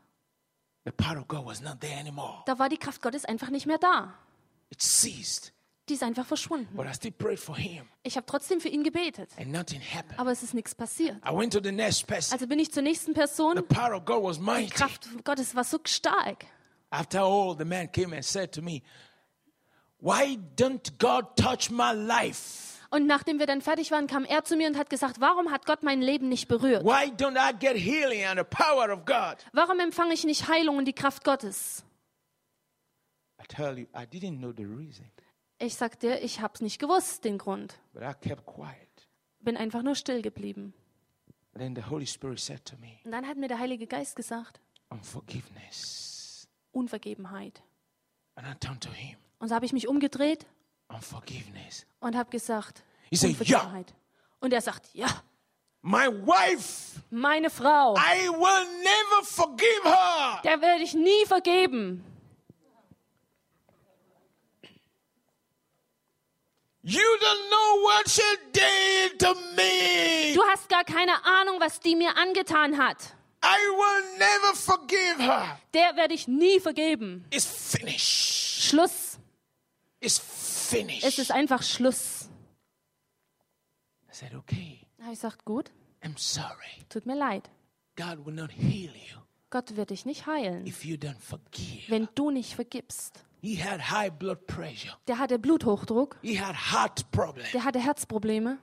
da war die Kraft Gottes einfach nicht mehr da. It ceased. Die ist einfach verschwunden. But I still prayed for him Ich habe trotzdem für ihn gebetet, and nothing happened. aber es ist nichts passiert. I went to the next person. Also bin ich zur nächsten The Person. power of God was Die. Kraft Gottes war so stark. After all, the man came and said to me, Why don't God touch my life? Und nachdem wir dann fertig waren, kam er zu mir und hat gesagt, warum hat Gott mein Leben nicht berührt? Why don't I get healing and the power of God? Warum empfange ich nicht Heilung und die Kraft Gottes? You, I didn't know the reason, Ich sag dir, ich hab's nicht gewusst, den Grund. but I kept quiet. Bin einfach nur still geblieben. And then the Holy Spirit said to me, Und dann hat mir der Heilige Geist gesagt. Unvergebenheit. And I turned to him, Und so habe ich mich umgedreht Unforgiveness. und habe gesagt, He said, Unvergebenheit. Und er sagt, ja, My wife, meine Frau, I will never forgive her. der werde ich nie vergeben. You don't know what she did to me. Du hast gar keine Ahnung, was die mir angetan hat. I will never forgive her. Der werde ich nie vergeben. It's finished. Schluss. It's Es finished. ist einfach Schluss. I said, Okay, habe ich gesagt, gut, I'm sorry. tut mir leid. God will not heal you Gott wird dich nicht heilen, if you don't forgive. wenn du nicht vergibst. He had high blood pressure. Der hatte Bluthochdruck, He had heart problem. der hatte Herzprobleme,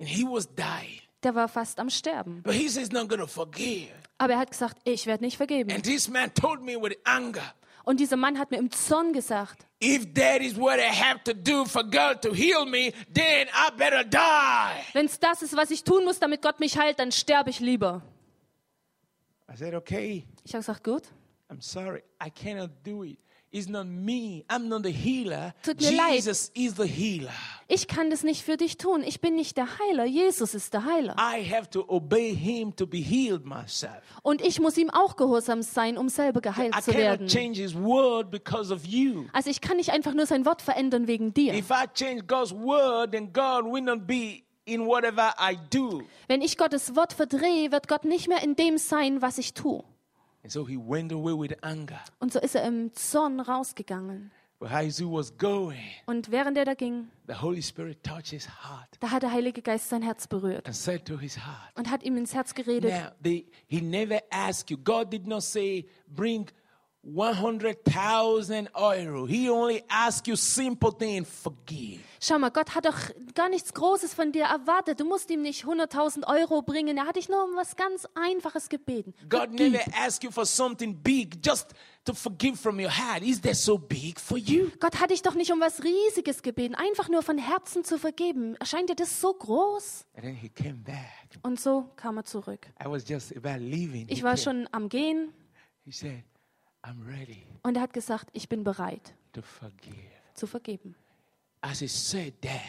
And he was dying. der war fast am Sterben. But he says not to forgive. Aber er hat gesagt, ich werde nicht vergeben. And this man told me with anger, Und dieser Mann hat mir im Zorn gesagt, if that is what I have to do for God to heal me, then I better die. wenn es das ist, was ich tun muss, damit Gott mich heilt, dann sterbe ich lieber. I said, okay, Ich habe gesagt, gut, I'm sorry. I cannot do it. It's not me. I'm not the healer. Tut mir leid. Jesus is the healer. ich kann das nicht für dich tun. Ich bin nicht der Heiler, Jesus ist der Heiler. I have to obey him to be healed myself. Und ich muss ihm auch gehorsam sein, um selber geheilt I zu werden. change his word because of you. Also ich kann nicht einfach nur sein Wort verändern wegen dir. If I change God's word, then God will not be in whatever I do. Wenn ich Gottes Wort verdrehe, wird Gott nicht mehr in dem sein, was ich tue. Und so ist er im Zorn rausgegangen. Und während er da ging, the Holy Spirit touched his heart da hat der Heilige Geist sein Herz berührt and said to his heart, und hat ihm ins Herz geredet. Now, they, he never asked you. God did not say, bring 100,000 euro. He only asked you simple thing, forgive. Schau mal, Gott hat doch gar nichts Großes von dir erwartet. Du musst ihm nicht 100.000 Euro bringen. Er hat dich nur um was ganz Einfaches gebeten. God Vergib. never asked you for something big, just to forgive from your heart. Is that so big for you? Gott hat dich doch nicht um was Riesiges gebeten, einfach nur von Herzen zu vergeben. Erscheint dir das so groß? And then he came back. Und so kam er zurück. I was just about leaving. He, Ich war schon am Gehen he said, und er hat gesagt, ich bin bereit to forgive. zu vergeben. As he said that,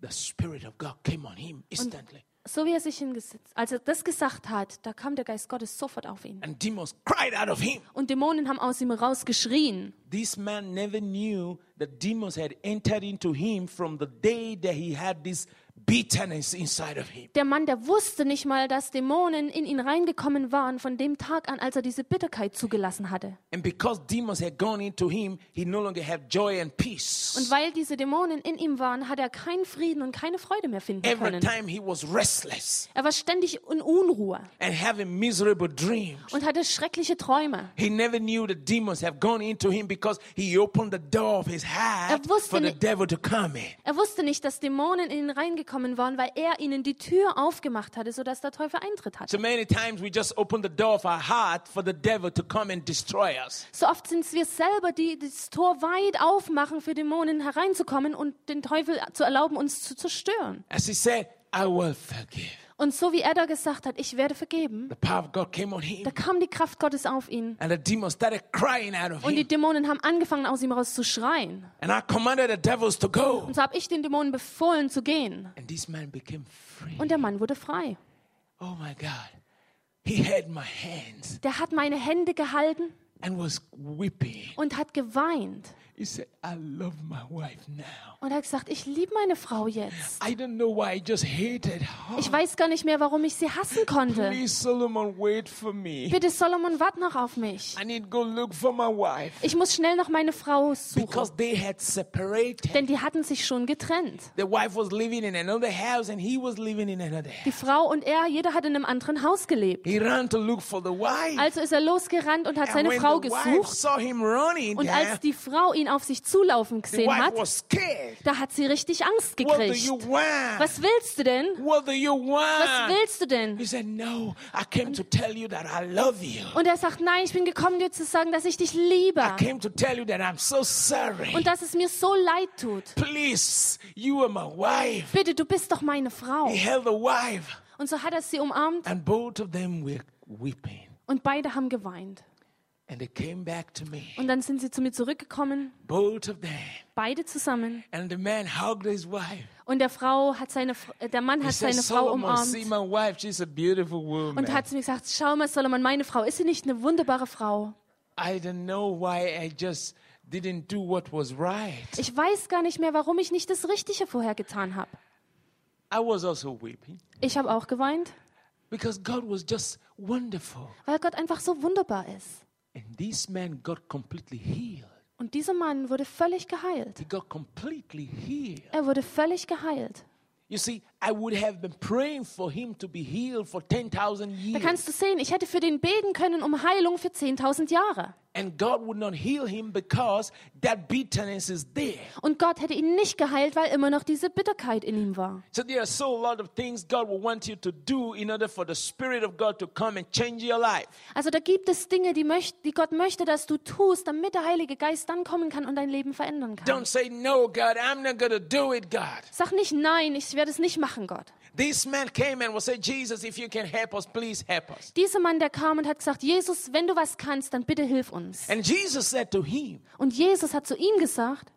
the Spirit of God came on him instantly. So wie er sich hingesetzt, als er das gesagt hat, da kam der Geist Gottes sofort auf ihn. And demons cried out of him. Und Dämonen haben aus ihm rausgeschrien. This man never knew that demons had entered into him from the day that he had this bitterness inside of him. Der Mann, der wusste nicht mal, dass Dämonen in ihn reingekommen waren von dem Tag an, als er diese Bitterkeit zugelassen hatte. And because demons had gone into him, he no longer had joy and peace. Und weil diese Dämonen in ihm waren, hat er keinen Frieden und keine Freude mehr finden Every können. time he was restless Er war ständig in Unruhe and having miserable dreams. und hatte schreckliche Träume. He never knew the demons have gone into him because he opened the door of his heart Er wusste for the nicht- devil to come in. Er wusste nicht, dass Dämonen in ihn reingekommen waren, weil er ihnen die Tür aufgemacht hatte, sodass der Teufel Eintritt hatte. So many times we just open the door of our heart for the devil to come and destroy us. So oft sind es wir selber, die das Tor weit aufmachen, für Dämonen hereinzukommen und den Teufel zu erlauben, uns zu zerstören. As he said, I will forgive. Und so wie er da gesagt hat, ich werde vergeben, The power of God came on him, da kam die Kraft Gottes auf ihn. and the demons started crying out of Und die him. Dämonen haben angefangen, aus ihm raus zu schreien. And I commanded the devils to go. Und so habe ich den Dämonen befohlen zu gehen. And this man became free. Und der Mann wurde frei. Oh my God. He held my hands Der hat meine Hände gehalten and was weeping. und hat geweint. He said, I love my wife now. Und er hat gesagt, ich liebe meine Frau jetzt. I don't know why I just hated her. Ich weiß gar nicht mehr, warum ich sie hassen konnte. Please, Solomon, wait for me. Bitte, Solomon, wart noch auf mich. I need to go look for my wife. Ich muss schnell noch meine Frau suchen. Because they had separated. Denn die hatten sich schon getrennt. The wife was living in another house and he was living in another Die. Frau und er, jeder hat in einem anderen Haus gelebt. He ran to look for the wife. Also ist er losgerannt und hat And seine Frau gesucht. running Und als die Frau ihn auf sich zulaufen gesehen hat, da hat sie richtig Angst gekriegt. Was willst du denn? Was willst du denn? He said, No, I came to tell you that I love you. Und er sagt, nein, ich bin gekommen, dir zu sagen, dass ich dich liebe. I came to tell you that I'm so sorry. Und dass es mir so leid tut. Please, you are my wife. Bitte, du bist doch meine Frau. He held the wife, Und so hat er sie umarmt and both of them were weeping. und beide haben geweint. And they came back to me, Und dann sind sie zu mir zurückgekommen, both of them. beide zusammen. And the man hugged his wife. Und der Frau hat seine, äh, der Mann hat seine Frau umarmt my wife. She's a beautiful woman. und hat zu mir gesagt, schau mal, Solomon, meine Frau, ist sie nicht eine wunderbare Frau? I don't know why I just didn't do what was right. Ich weiß gar nicht mehr, warum ich nicht das Richtige vorher getan habe. I was also weeping Ich habe auch geweint, because God was just wonderful. weil Gott einfach so wunderbar ist. And this man got completely healed. Und dieser Mann wurde völlig geheilt. He got completely healed. Er wurde völlig geheilt. You see, I would have been praying for him to be healed for 10,000 Da years. kannst du sehen, ich hätte für den beten können um Heilung für 10.000 Jahre. And God would not heal him because that bitterness is there. Und Gott hätte ihn nicht geheilt, weil immer noch diese Bitterkeit in ihm war. So there are so a lot of things God will want you to do in order for the Spirit of God to come and change your life. Also da gibt es Dinge, die, möcht, die Gott möchte, dass du tust, damit der Heilige Geist dann kommen kann und dein Leben verändern kann. Don't say, No, God, I'm not going to do it, God. Sag nicht nein, ich werde es nicht machen, Gott. This man came and was say, Jesus, if you can help us, please help us. Dieser Mann, der kam und hat gesagt, Jesus, wenn du was kannst, dann bitte hilf uns. And Jesus said to him, Und Jesus hat zu ihm gesagt,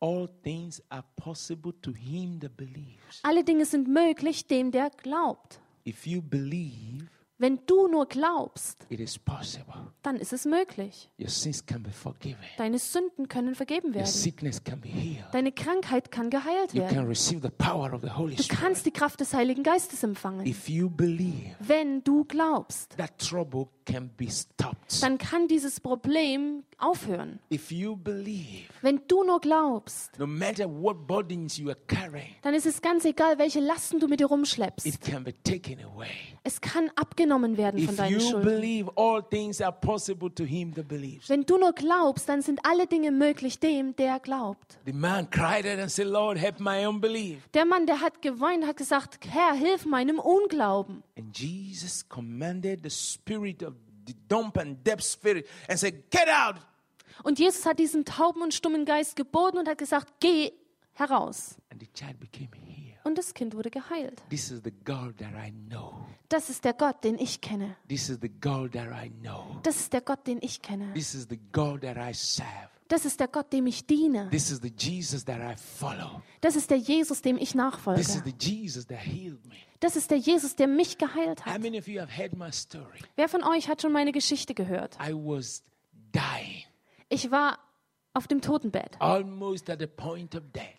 All things are possible to him that believes. alle Dinge sind möglich dem, der glaubt. If you believe, Wenn du nur glaubst, it is possible. dann ist es möglich. Your sins can be forgiven. Deine Sünden können vergeben Your werden. sickness can be healed. Deine Krankheit kann geheilt You werden. can receive the power of the Holy Du Spirit. kannst die Kraft des Heiligen Geistes empfangen. If you believe, Wenn du glaubst, that trouble can be stopped. dann kann dieses Problem aufhören. If you believe, Wenn du nur glaubst, no matter what burdens you are carrying, dann ist es ganz egal, welche Lasten du mit dir rumschleppst. it can be taken away. Es kann abgenommen werden von If deinen you Schulden. believe, all things are possible to him that believes. Wenn du nur glaubst, dann sind alle Dinge möglich dem, der glaubt. The man cried out and said, Lord, help my unbelief. Der Mann, der hat geweint, hat gesagt, Herr, hilf meinem Unglauben. And Jesus commanded the spirit of dumb and deaf spirit and said, Get out. Und Jesus hat diesem tauben und stummen Geist geboten und hat gesagt, geh heraus. And the child became healed. Und das Kind wurde geheilt. This is the God that I know. Das ist der Gott, den ich kenne. This is the God that I know. Das ist der Gott, den ich kenne. This is the God that I serve. Das ist der Gott, dem ich diene. This is the Jesus that I follow. Das ist der Jesus, dem ich This is nachfolge. Das ist der Jesus, der mich geheilt hat. Wer von euch hat schon meine Geschichte gehört? I was dying. Ich war auf dem Totenbett.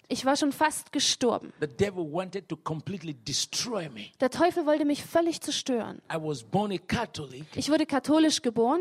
Ich war schon fast gestorben. The devil wanted to completely destroy me. Der Teufel wollte mich völlig zerstören. Ich wurde katholisch geboren,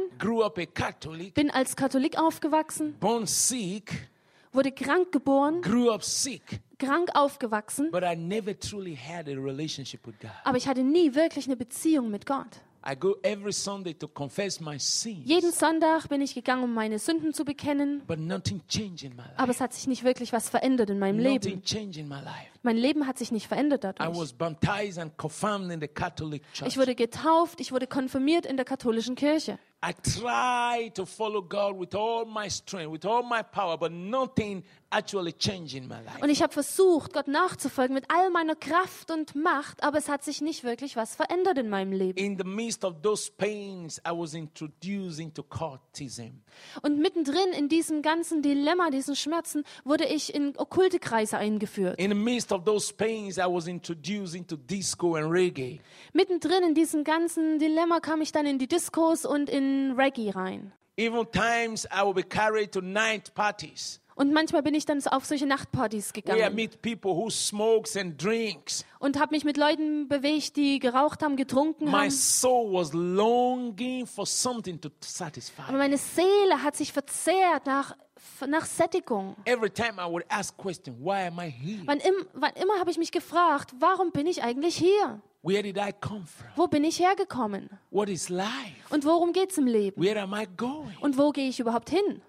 bin als Katholik aufgewachsen, born sick, wurde krank geboren, grew up sick, krank aufgewachsen, but I never truly had a relationship with God. aber ich hatte nie wirklich eine Beziehung mit Gott. I go every Sunday to confess my sins, Jeden Sonntag bin ich gegangen, um meine Sünden zu bekennen, but nothing changed in my life. aber es hat sich nicht wirklich was verändert in meinem Leben. Nothing changed in my life. Mein Leben hat sich nicht verändert I dadurch. was baptized and confirmed in the Catholic Church. Ich wurde getauft, ich wurde konfirmiert in der katholischen Kirche. I tried to follow God with all my strength, with all my power, but nothing actually changed in my life. Und ich habe versucht, Gott nachzufolgen mit all meiner Kraft und Macht, aber es hat sich nicht wirklich was verändert in meinem Leben. In the midst of those pains, I was introduced into cultism. Und mittendrin in diesem ganzen Dilemma, diesen Schmerzen, wurde ich in okkulte Kreise eingeführt. In the midst of those pains, I was introduced into disco and reggae. Mittendrin in diesem ganzen Dilemma kam ich dann in die Diskos und in Reggae rein. Even times I will be carried to night parties Und manchmal bin ich dann auf solche Nachtpartys gegangen meet people who smokes and drinks. und habe mich mit Leuten bewegt, die geraucht haben, getrunken My haben. soul was longing for something to satisfy. Aber meine Seele hat sich verzehrt nach, nach Sättigung. Every time I would ask question, why am I here? Wann, im, wann immer habe ich mich gefragt, warum bin ich eigentlich hier? Where did I come from? Wo bin ich hergekommen? What is life? Und worum geht es im Leben? Where am I going? Und wo gehe ich überhaupt hin?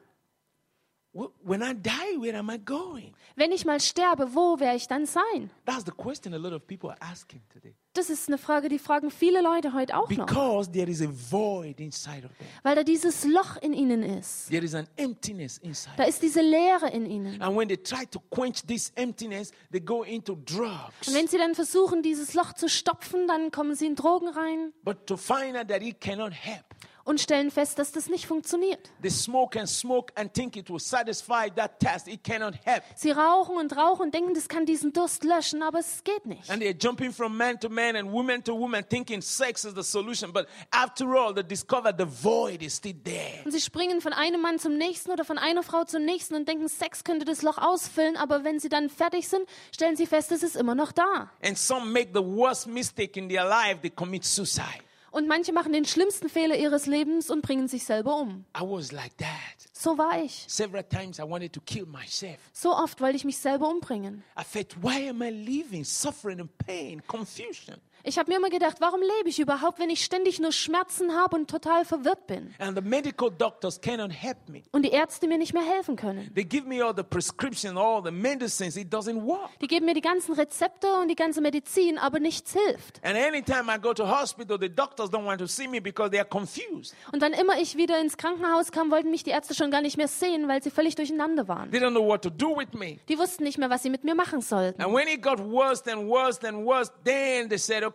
Wh- When I die, where am I going? Wenn ich mal sterbe, wo werde ich dann sein? That's the question a lot of people are asking today. Das ist eine Frage, die fragen viele Leute heute auch noch. Because there is a void inside of them. Weil da dieses Loch in ihnen ist. There is an emptiness inside. Da ist diese Leere in ihnen. And when they try to quench this emptiness, they go into drugs. Und wenn sie dann versuchen, dieses Loch zu stopfen, dann kommen sie in Drogen rein But to find out that it cannot help, und stellen fest, dass das nicht funktioniert. Sie rauchen und rauchen und denken, das kann diesen Durst löschen, aber es geht nicht. And they're jumping from man to man and woman to woman, thinking sex is the solution. But after all, they discover the void is still there. Und sie springen von einem Mann zum nächsten oder von einer Frau zum nächsten und denken, Sex könnte das Loch ausfüllen, aber wenn sie dann fertig sind, stellen sie fest, es ist immer noch da. And some make the worst mistake in their life, they commit suicide. Und manche machen den schlimmsten Fehler ihres Lebens und bringen sich selber um. I was like that. So war ich. Several times I wanted to kill myself. So oft wollte ich mich selber umbringen. I felt, why am I living, suffering and pain, confusion? Ich habe mir immer gedacht, warum lebe ich überhaupt, wenn ich ständig nur Schmerzen habe und total verwirrt bin? And the medical doctors cannot help me. Und die Ärzte mir nicht mehr helfen können. They give me all the prescription, all the medicines. It doesn't work. Die geben mir die ganzen Rezepte und die ganze Medizin, aber nichts hilft. And anytime I go to hospital, the doctors don't want to see me because they are confused. Und wann immer ich wieder ins Krankenhaus kam, wollten mich die Ärzte schon gar nicht mehr sehen, weil sie völlig durcheinander waren. They don't know what to do with me. Die wussten nicht mehr, was sie mit mir machen sollten. And when it got worse and worse and worse, then they said, okay,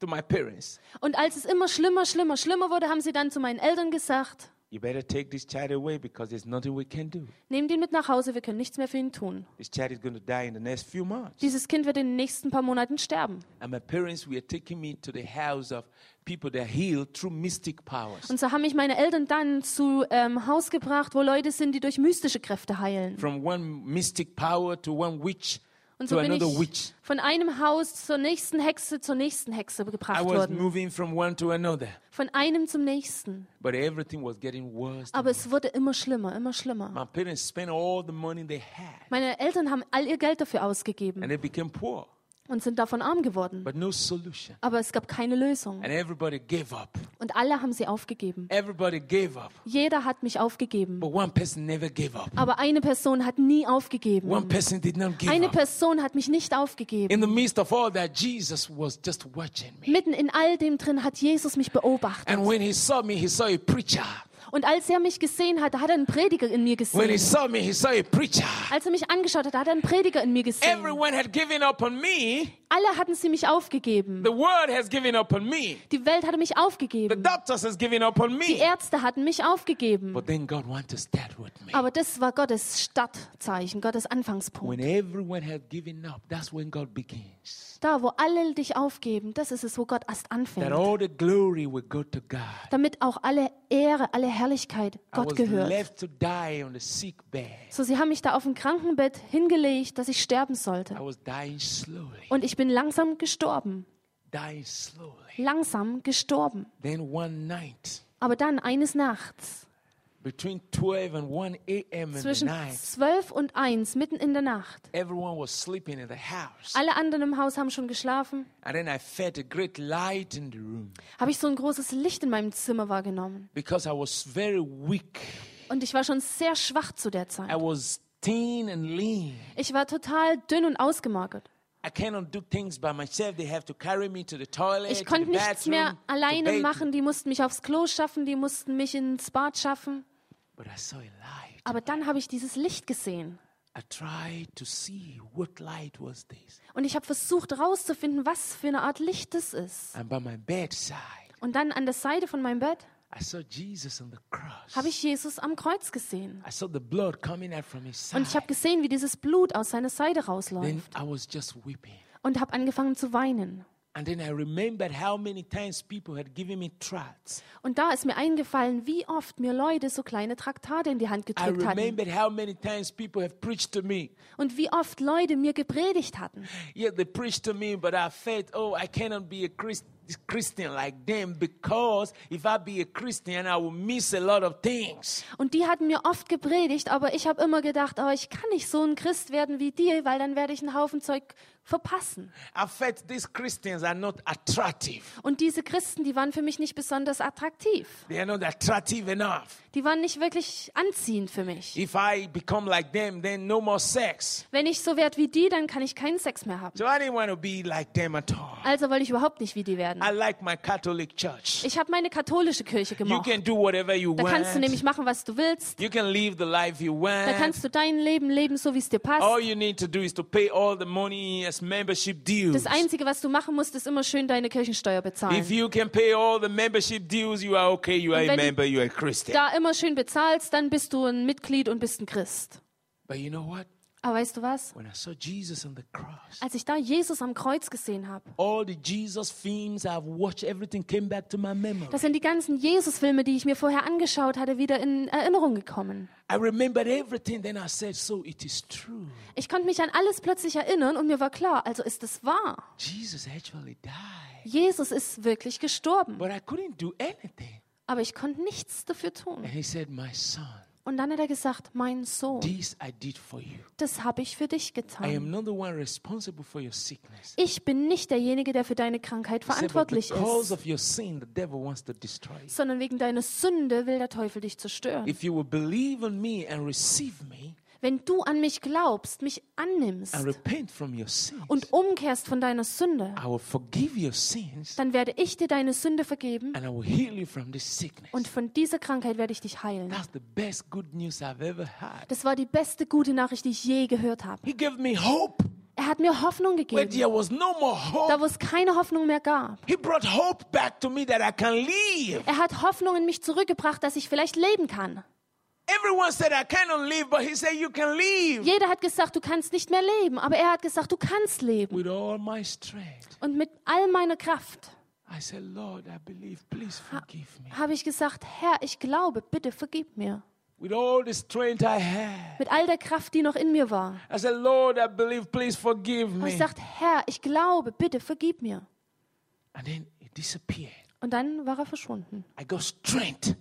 to my parents, Und als es immer schlimmer, schlimmer, schlimmer wurde, haben sie dann zu meinen Eltern gesagt, you better take this child away because there's nothing we can do. nehmt ihn mit nach Hause, wir können nichts mehr für ihn tun. This child is going to die in the next few months. Dieses Kind wird in den nächsten paar Monaten sterben. And my parents were taking me to the house of people that heal through mystic powers. Und so haben mich meine Eltern dann zu ähm, Haus gebracht, wo Leute sind, die durch mystische Kräfte heilen. From one mystic power to one witch Und so bin ich witch. von einem Haus zur nächsten Hexe zur nächsten Hexe gebracht was worden. moving from one to another. Von einem zum nächsten. But everything was getting worse. Aber es wurde immer schlimmer, immer schlimmer. My parents spent all the money they had Meine Eltern haben all ihr Geld dafür ausgegeben and they became poor, und sind davon arm geworden. but no solution. Aber es gab keine Lösung. And everybody gave up. Und alle haben sie aufgegeben. Everybody gave up. Jeder hat mich aufgegeben. But one person never gave up. Aber eine Person hat nie One aufgegeben. person did not give Eine. Person hat mich nicht aufgegeben. In the midst of all that, Jesus was just watching me. Mitten in all dem drin hat Jesus mich beobachtet. And when he saw me, he saw a preacher. Und als er mich gesehen hat, hat er einen Prediger in mir When he gesehen. saw me, he saw a preacher. Als er mich angeschaut hat, hat er einen Prediger in mir gesehen. Everyone had given up on me, alle hatten sie mich aufgegeben. The world has given up on me. Die Welt hatte mich The aufgegeben. doctors has given up on Die me. Ärzte hatten mich aufgegeben. But then God wants to start with me. Aber das war Gottes Startzeichen, Gottes When Anfangspunkt. everyone has given up, that's when God begins. Da, wo alle dich aufgeben, das ist es, wo Gott erst That anfängt. all the glory will go to God. Damit auch alle Ehre, alle Herrlichkeit I Gott was gehört. left to die on the sick bed. So, sie haben mich da auf dem Krankenbett hingelegt, dass ich sterben I sollte. was dying slowly, Und ich bin langsam gestorben. dying slowly. Langsam gestorben. Then one night, Aber dann eines Nachts, zwischen night, 12 und 1, mitten in der Nacht, everyone was sleeping in the house. alle anderen im Haus haben schon geschlafen, And then I felt a great light in the room habe ich so ein großes Licht in meinem Zimmer wahrgenommen. because I was very weak. Und ich war schon sehr schwach zu der I Zeit. was thin and lean. Ich war total dünn und ausgemarkert. I cannot do things by myself. They have to carry me to the toilet, Ich konnte nichts mehr alleine machen. Die mussten mich aufs Klo schaffen, die mussten mich ins Bad schaffen. But I saw a light. Aber dann habe ich dieses Licht gesehen. I tried to see what light was this. Und ich habe versucht herauszufinden, was für eine Art Licht das ist. And by my bedside, Und dann an der Seite von meinem Bett I saw Jesus on the cross. habe ich Jesus am Kreuz gesehen. I saw the blood coming out from his Und ich habe gesehen, wie dieses Blut aus seiner Seite Then rausläuft. I was just weeping. Und habe angefangen zu weinen. And then I remembered how many times people had given me tracts. Und da ist mir eingefallen, wie oft mir Leute so kleine Traktate in die Hand gedrückt hatten. remembered how many times people have preached to me. Und wie oft Leute mir gepredigt hatten. Yeah, they preached to me, but I felt, oh, I cannot be a Christ- Christian like them because if I be a Christian, I will miss a lot of things. Und die hatten mir oft gepredigt, aber ich habe immer gedacht, aber ich kann nicht so ein Christ werden wie die, weil dann werde ich einen Haufen Zeug verpassen. I felt these Christians are not attractive. Und diese Christen, die waren für mich nicht besonders attraktiv. They are not attractive enough. Die waren nicht wirklich anziehend für mich. If I become like them, then no more sex. Wenn ich so werde wie die, dann kann ich keinen Sex mehr haben. So I didn't want to be like them at all. Also wollte ich überhaupt nicht wie die werden. I like my Catholic church. Ich habe meine katholische Kirche You gemacht. can do whatever you Da kannst du want. nämlich machen, was du willst. You can live the life you Da want. kannst du dein Leben leben, so wie es dir All passt. you need to do is to pay all the money. Das Einzige, was du machen musst, ist immer schön deine Kirchensteuer If bezahlen. you can pay all the membership dues, you are okay. You are a wenn du member. You are a Christian. Da immer schön bezahlst, dann bist du ein Mitglied und bist ein Christ. But you know what? Aber weißt du was? When I saw Jesus on the cross, Als ich da Jesus am Kreuz gesehen habe, all the Jesus films I've watched, everything came back to my memory. da sind die ganzen Jesus-Filme, die ich mir vorher angeschaut hatte, wieder in Erinnerung gekommen. I remembered everything. Then I said, So it is true. Ich konnte mich an alles plötzlich erinnern und mir war klar, also ist es wahr. Jesus actually died. Jesus ist wirklich gestorben. But I couldn't do anything. Aber ich konnte nichts dafür tun. And he said, My son, Und dann hat er gesagt, mein Sohn, this I did for you. das habe ich für dich I am getan. not the one responsible for your sickness. Ich bin nicht derjenige, der für deine Krankheit but verantwortlich because ist, of your sin, the devil wants to destroy you. sondern wegen deiner Sünde will der Teufel dich zerstören. If you will believe in me and receive me Wenn du an mich glaubst, mich annimmst und umkehrst von deiner Sünde, dann werde ich dir deine Sünde vergeben und von dieser Krankheit werde ich dich heilen. Das war die beste gute Nachricht, die ich je gehört habe. Er hat mir Hoffnung gegeben, da wo es keine Hoffnung mehr gab. Er hat Hoffnung in mich zurückgebracht, dass ich vielleicht leben kann. Everyone said I cannot live, but he said you can live Jeder hat gesagt, du kannst nicht mehr leben, aber er hat gesagt, du kannst leben. with all my strength. Und mit all meiner Kraft I said, Lord, I believe. Please forgive me. habe ich gesagt, Herr, ich glaube, bitte vergib mir. With all the strength I have. Mit all der Kraft, die noch in mir war. I said, Lord, I believe. Please forgive Habe me. ich gesagt, Herr, ich glaube, bitte vergib mir. And then it disappeared. Und dann war er verschwunden. I got strength.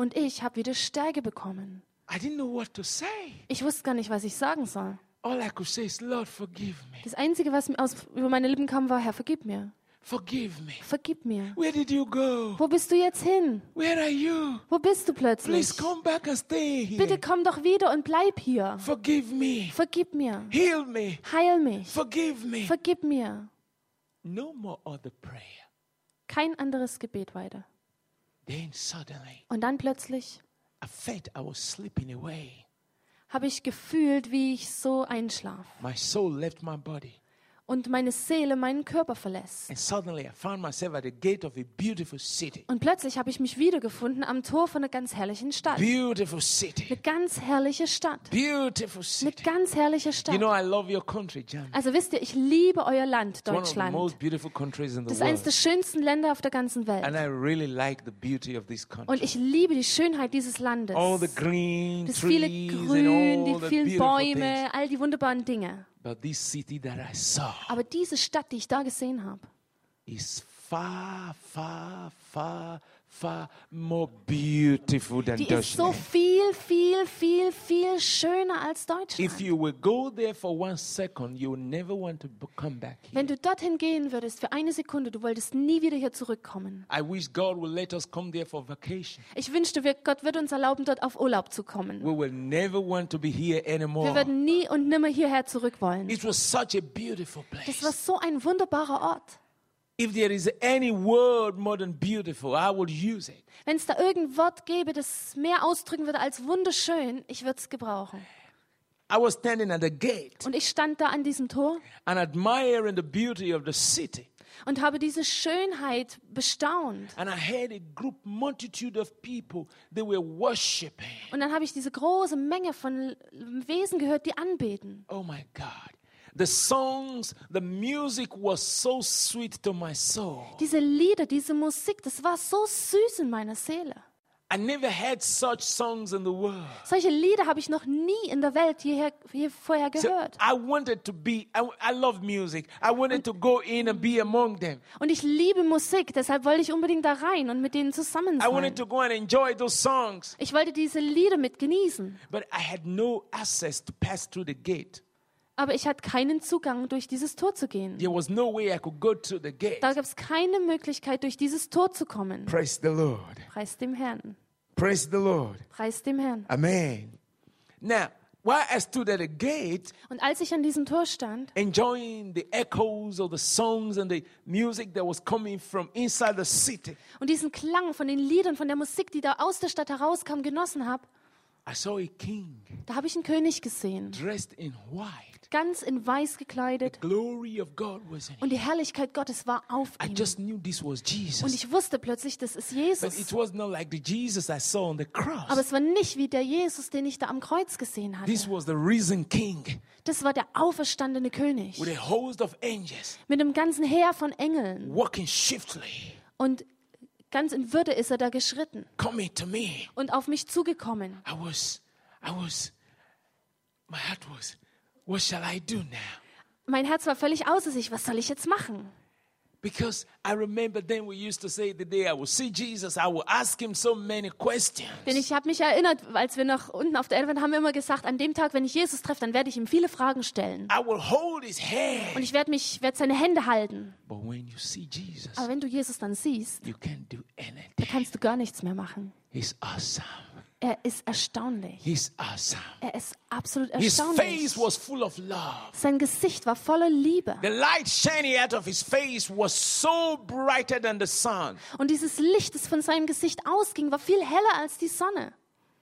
Und ich habe wieder Stärke bekommen. I didn't know what to say. Ich wusste gar nicht, was ich sagen soll. All I could say is, Lord, forgive me. Das Einzige, was aus, über meine Lippen kam, war, Herr, vergib mir. Forgive me. Vergib mir. Where did you go? Wo bist du jetzt hin? Where are you? Wo bist du plötzlich? Please come back and stay here. Bitte komm doch wieder und bleib hier. Forgive me. Vergib mir. Heal me. Heil mich. Forgive me. Vergib mir. No more other prayer. Kein anderes Gebet weiter. Then suddenly, Und dann plötzlich I felt I was slipping away. habe ich gefühlt, wie ich so einschlaf. My soul left my body. Und meine Seele meinen Körper verlässt. And. Und plötzlich habe ich mich wiedergefunden am Tor von einer ganz herrlichen Stadt. Beautiful city. Eine ganz herrliche Stadt. Beautiful Eine city. ganz herrliche You Stadt. know, I love your country, Germany. Also wisst ihr, ich liebe euer Land, Deutschland. Das ist eines der schönsten Länder auf der ganzen And Welt. I really like the beauty of this Und ich liebe die Schönheit dieses Landes. All the green Das viele and Grün, die vielen. Bäume, all die wunderbaren Dinge. But this city that I saw Aber diese Stadt, die ich da gesehen habe, is far, far, far, far more beautiful than die ist so Deutschland. viel, viel, viel, viel schöner als If Deutschland. you will go there for one second, you will never want to b- come back here. Wenn du dorthin gehen würdest für eine Sekunde, du wolltest nie wieder hier zurückkommen. I wish God will let us come there for vacation. Ich wünschte, wir- Gott wird uns erlauben, dort auf Urlaub zu kommen. We will never want to be here Wir anymore. werden nie und nimmer hierher zurück wollen. It was such a beautiful Das place. war so ein wunderbarer Ort. Wenn es da irgendein Wort gäbe, das mehr ausdrücken würde als wunderschön, ich würde es gebrauchen. I was standing at the gate Und ich stand da an diesem Tor and admiring the beauty of the city. und habe diese Schönheit bestaunt. And I heard a group multitude of people, they were worshiping. Und dann habe ich diese große Menge von Wesen gehört, die anbeten. Oh my God. The songs, the music was so sweet to my soul. Diese Lieder, diese Musik, das war so süß in meiner Seele. I never heard such songs in the world. Solche Lieder habe ich noch nie in der Welt hierher, hier vorher So gehört. I wanted to be, I, I love music. I wanted to go in and be among them. Und ich liebe Musik, deshalb wollte ich unbedingt da rein und mit denen zusammen I wanted sein. to go and enjoy those songs. Ich wollte diese Lieder mit genießen, But I had no access to pass through the gate. Aber ich hatte keinen Zugang, durch dieses Tor zu gehen. There was no way I could go to the gate. Da gab es keine Möglichkeit, durch dieses Tor zu kommen. Praise the Lord. Preis dem Herrn. Praise the Lord. Preis dem Herrn. Amen. Now, while I stood at the gate, Und als ich an diesem Tor stand, enjoying the echoes of the songs and the music that was coming from inside the city, und diesen Klang von den Liedern, von der Musik, die da aus der Stadt herauskam, genossen habe, da habe ich einen König gesehen, dressed in white. ganz in weiß gekleidet und die Herrlichkeit Gottes war auf I ihm. just knew this was Und ich wusste plötzlich, das ist Jesus. Aber es war nicht wie der Jesus, den ich da am Kreuz gesehen This hatte. Das war der auferstandene König mit einem ganzen Heer von Engeln. Und ganz in Würde ist er da geschritten coming to me. und auf mich zugekommen. I was, I was, my heart was, what shall I do now? Mein Herz war völlig außer sich. Was soll ich jetzt machen? Because I remember then we used to say the day I would see Jesus, I would ask him so many questions. Denn ich habe mich erinnert, als wir noch unten auf der Erde waren, haben wir immer gesagt, an dem Tag, wenn ich Jesus treffe, dann werde ich ihm viele Fragen stellen. I will hold his Und hand. ich werde mich, werde seine Hände halten. But when you see Jesus, Aber wenn du Jesus dann siehst, you can't do dann anything. kannst du gar nichts mehr machen. He's awesome. Er ist erstaunlich. He's awesome. Er ist absolut His erstaunlich. face was full of love. Sein Gesicht war voller Liebe. The light shining out of his face was so brighter than the sun. Und dieses Licht, das von seinem Gesicht ausging, war viel heller als die Sonne.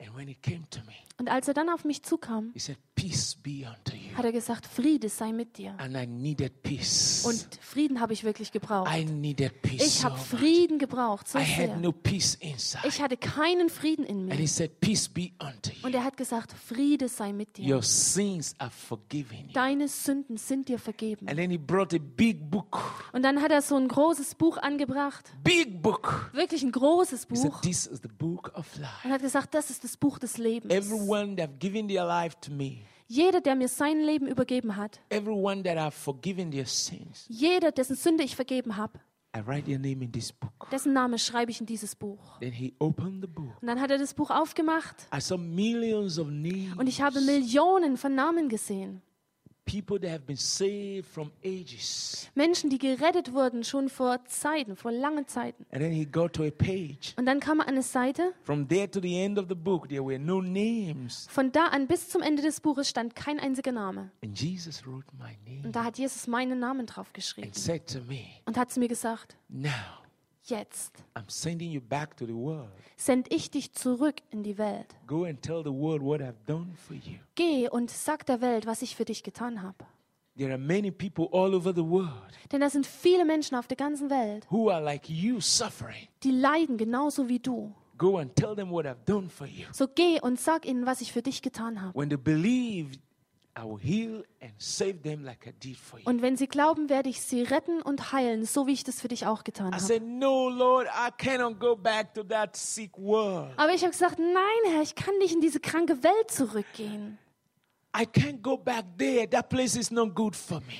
And when he came to me, Und als er dann auf mich zukam, he said, Peace be unto you. Hat er gesagt, Friede sei mit dir. And I needed peace. Und Frieden habe ich wirklich gebraucht. I needed peace. Ich habe. Frieden gebraucht, so I sehr. had no peace inside. Ich hatte keinen Frieden in And he mir. said, Peace be unto you. Und er hat gesagt, Friede sei mit dir. Your sins are forgiven you. Deine Sünden sind dir vergeben. And then he brought a big book. Und dann hat er so ein großes Buch angebracht, Big book. wirklich ein großes He said, Buch. This is the book of life. Und hat gesagt, das ist das Buch des Lebens. Everyone that have given their life to me, Jeder, der mir sein Leben übergeben hat, everyone that have forgiven their sins, jeder, dessen Sünde ich vergeben habe, I write their name in this book. dessen Name schreibe ich in dieses Buch. Then he opened the book. Und dann hat er das Buch aufgemacht I saw millions of names. und ich habe Millionen von Namen gesehen. Menschen, die gerettet wurden schon vor Zeiten, vor langen Zeiten. And then he got to a page. Und dann kam er an eine Seite. From there to the end of the book, there were no names. Von da an bis zum Ende des Buches stand kein einziger Name. And Jesus wrote my name Und da hat Jesus meinen Namen drauf geschrieben and said to me, und hat zu mir gesagt, Now jetzt I'm sending you back to the world. send ich dich zurück in die Welt. Go and tell the world what I've done for you. Geh und sag der Welt, was ich für dich getan habe. There are many people all over the world Denn da sind viele Menschen auf der ganzen Welt, who are like you suffering. die leiden genauso wie du. Go and tell them what I've done for you. So geh und sag ihnen, was ich für dich getan habe. When they believe, Und wenn sie glauben, werde ich sie retten und heilen, so wie ich das für dich auch getan I habe. No. Aber ich habe gesagt, nein, Herr, ich kann nicht in diese kranke Welt zurückgehen.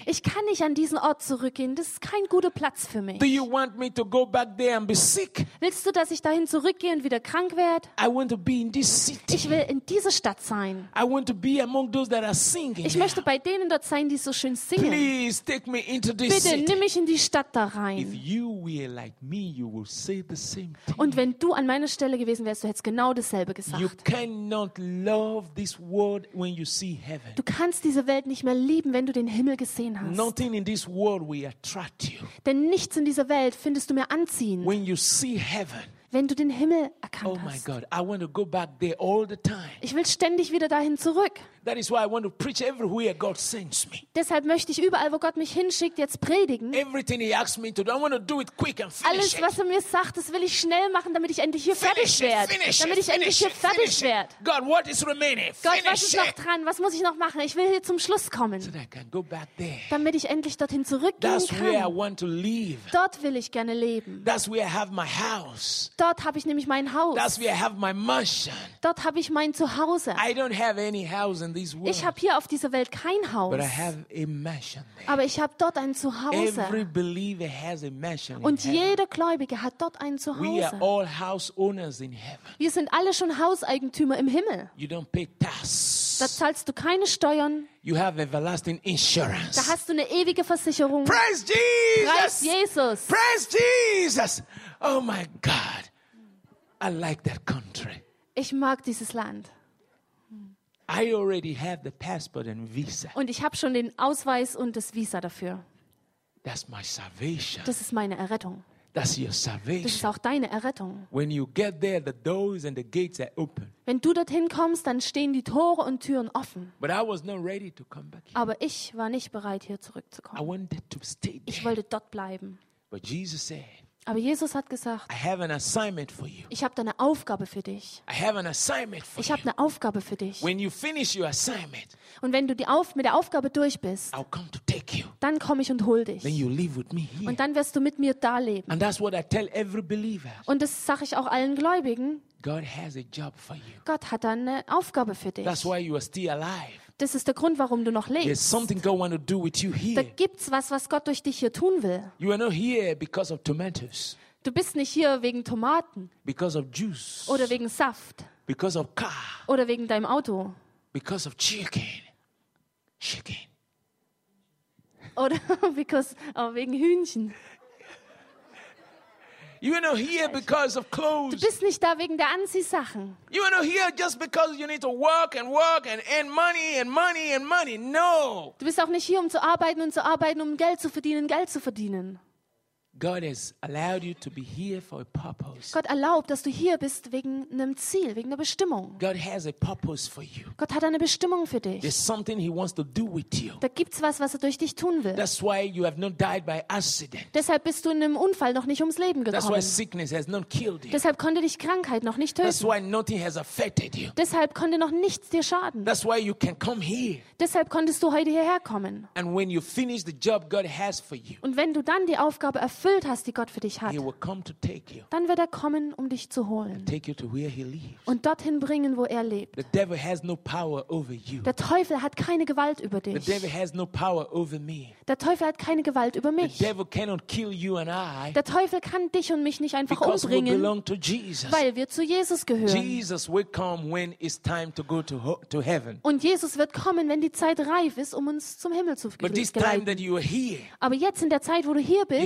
Ich kann nicht an diesen Ort zurückgehen. Das ist kein guter Platz für mich. Do you want me to go back there and be sick? Willst du, dass ich dahin zurückgehe und wieder krank werde? I want to be in this city. Ich will in dieser Stadt sein. I want to be among those that are singing. Ich möchte bei denen dort sein, die so schön singen. Please take me into this Bitte city. nimm mich in die Stadt da If rein. you were like me, you will say the same thing. Und wenn du an meiner Stelle gewesen wärst, du hättest genau dasselbe You gesagt. cannot love this world when you see heaven. Du kannst diese Welt nicht mehr lieben, wenn du den Himmel gesehen hast. Nothing in this world will attract you. Denn nichts in dieser Welt findest du mehr anziehend, When you see heaven, wenn du den Himmel oh erkannt my hast. God, I want to go back there all the time. Ich will ständig wieder dahin zurück. That is why I want to preach everywhere God sends me. Deshalb möchte ich überall, wo Gott mich hinschickt, jetzt predigen. Everything He asks me to do, I want to do it quick and finish Alles, was er mir sagt, das will ich schnell machen, damit ich endlich hier fertig werde. Damit it, ich endlich hier fertig werde. it. God, what is remaining? Gott, was ist noch dran? Was muss ich noch machen? Ich will hier zum Schluss kommen, So that I can go back there. damit ich endlich dorthin zurückgehen That's where I kann. want to live. Dort will ich gerne leben. That's where I have my house. Dort habe ich nämlich mein Haus. That's where I have my mansion. Dort habe ich mein Zuhause. I don't have any house in Ich habe hier auf dieser Welt kein Haus, aber ich habe dort ein Zuhause. Every believer has a mansion. Und jeder Gläubige hat dort ein We are Zuhause. all house owners in heaven. Wir sind alle schon Hauseigentümer im Himmel. You don't pay tax. Da zahlst du keine Steuern, You have everlasting da insurance. hast du eine ewige Versicherung. Praise Preis Jesus! Jesus. Praise Jesus! Oh my God. I like that country. Ich mag dieses Land. I already have the passport and visa. Und ich habe schon den Ausweis und das Visa dafür. That's my salvation. Das ist meine Errettung. That's your Das ist salvation. auch deine Errettung. When you get there, the doors and the gates are open. Wenn du dorthin kommst, dann stehen die Tore und Türen offen. But I was not ready to come back. here. Aber ich war nicht bereit, hier I zurückzukommen. wanted to stay Ich there. wollte dort bleiben. But Jesus said, Aber Jesus hat gesagt, I have an assignment for you. ich habe eine Aufgabe für dich. Ich habe eine Aufgabe für dich. When you finish your assignment, Und wenn du die auf, mit der Aufgabe durch bist, I'll come to take you. dann komme ich und hol dich. Then you live with me here. Und dann wirst du mit mir da leben. And that's what I tell every believer. Und das sage ich auch allen Gläubigen. Gott hat eine Aufgabe für dich. That's why you are still alive. Das ist der Grund, warum du noch lebst. Da here. gibt's was, was Gott durch dich hier tun will. You are not here because of tomatoes, Du bist nicht hier wegen Tomaten because of juice, oder wegen Saft because of car, oder wegen deinem Auto because of chicken. Chicken. oder because, oh, wegen Hühnchen. You are not here because of Du clothes. bist nicht da wegen der Anziehsachen. You are not here just because you need to work and work and earn money and money and money. No. Du bist auch nicht hier, um zu arbeiten und zu arbeiten, um Geld zu verdienen, Geld zu verdienen. Gott erlaubt, dass du hier bist wegen einem Ziel, wegen einer Bestimmung. Gott hat eine Bestimmung für dich. There's something He wants to do with you. Da gibt's was, was er durch dich tun will. That's why you have not died by accident. Deshalb bist du in einem Unfall noch nicht ums Leben That's why gekommen. Deshalb konnte dich Krankheit noch nicht töten. Deshalb konnte noch nichts dir schaden. Deshalb konntest du heute hierher kommen. And when you finish the job God has for you, Und wenn du dann die Aufgabe erfüllt hast, die Gott für dich hat, dann wird er kommen, um dich zu holen und dorthin bringen, wo er lebt. The devil has no power over you. Der Teufel hat keine Gewalt über The dich. devil has no power over me. Der Teufel hat keine Gewalt über The mich. devil cannot kill you and I Der Teufel kann dich und mich nicht einfach umbringen, weil wir zu Jesus gehören. Und Jesus wird kommen, wenn die Zeit reif ist, um uns zum Himmel zu But this time geleiten. that you are here, Aber jetzt in der Zeit, wo du hier bist,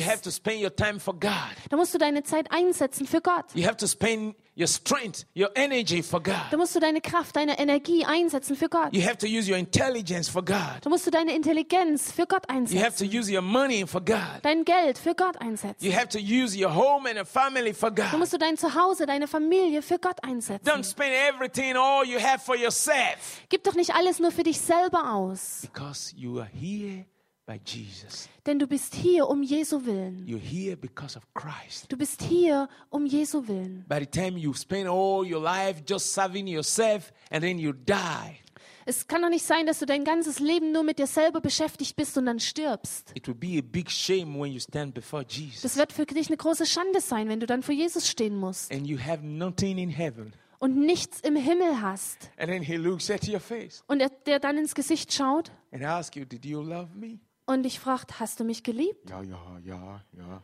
spend your time for God. da musst du deine Zeit einsetzen für Gott. You have to spend your strength, your energy for Da God. musst du deine Kraft, deine Energie einsetzen für Gott. You have to use your intelligence for God. Da musst du deine Intelligenz für Gott You have to einsetzen. use your money for God. Dein Geld für Gott einsetzen. You have to use your home and a family for Da God. musst du dein Zuhause, deine Familie für Gott einsetzen. Don't spend everything, all you have for yourself. Gib doch nicht alles nur für dich selber aus. Because you are here by Jesus. Denn du bist hier um Jesu Willen. You're here because of Christ. Du bist hier um Jesu Willen. By the time you spend all your life just serving yourself and then you die, Es kann doch nicht sein, dass du dein ganzes Leben nur mit dir selber beschäftigt bist und dann stirbst. it will be a big shame when you stand before Das Jesus wird für dich eine große Schande sein, wenn du dann vor Jesus stehen musst and you have nothing in heaven. und nichts im Himmel hast. And then he looks at your face Und er, der dann ins Gesicht schaut and asks you, Did you love me? Und dich fragt, hast du mich geliebt? Yeah, yeah, yeah, yeah,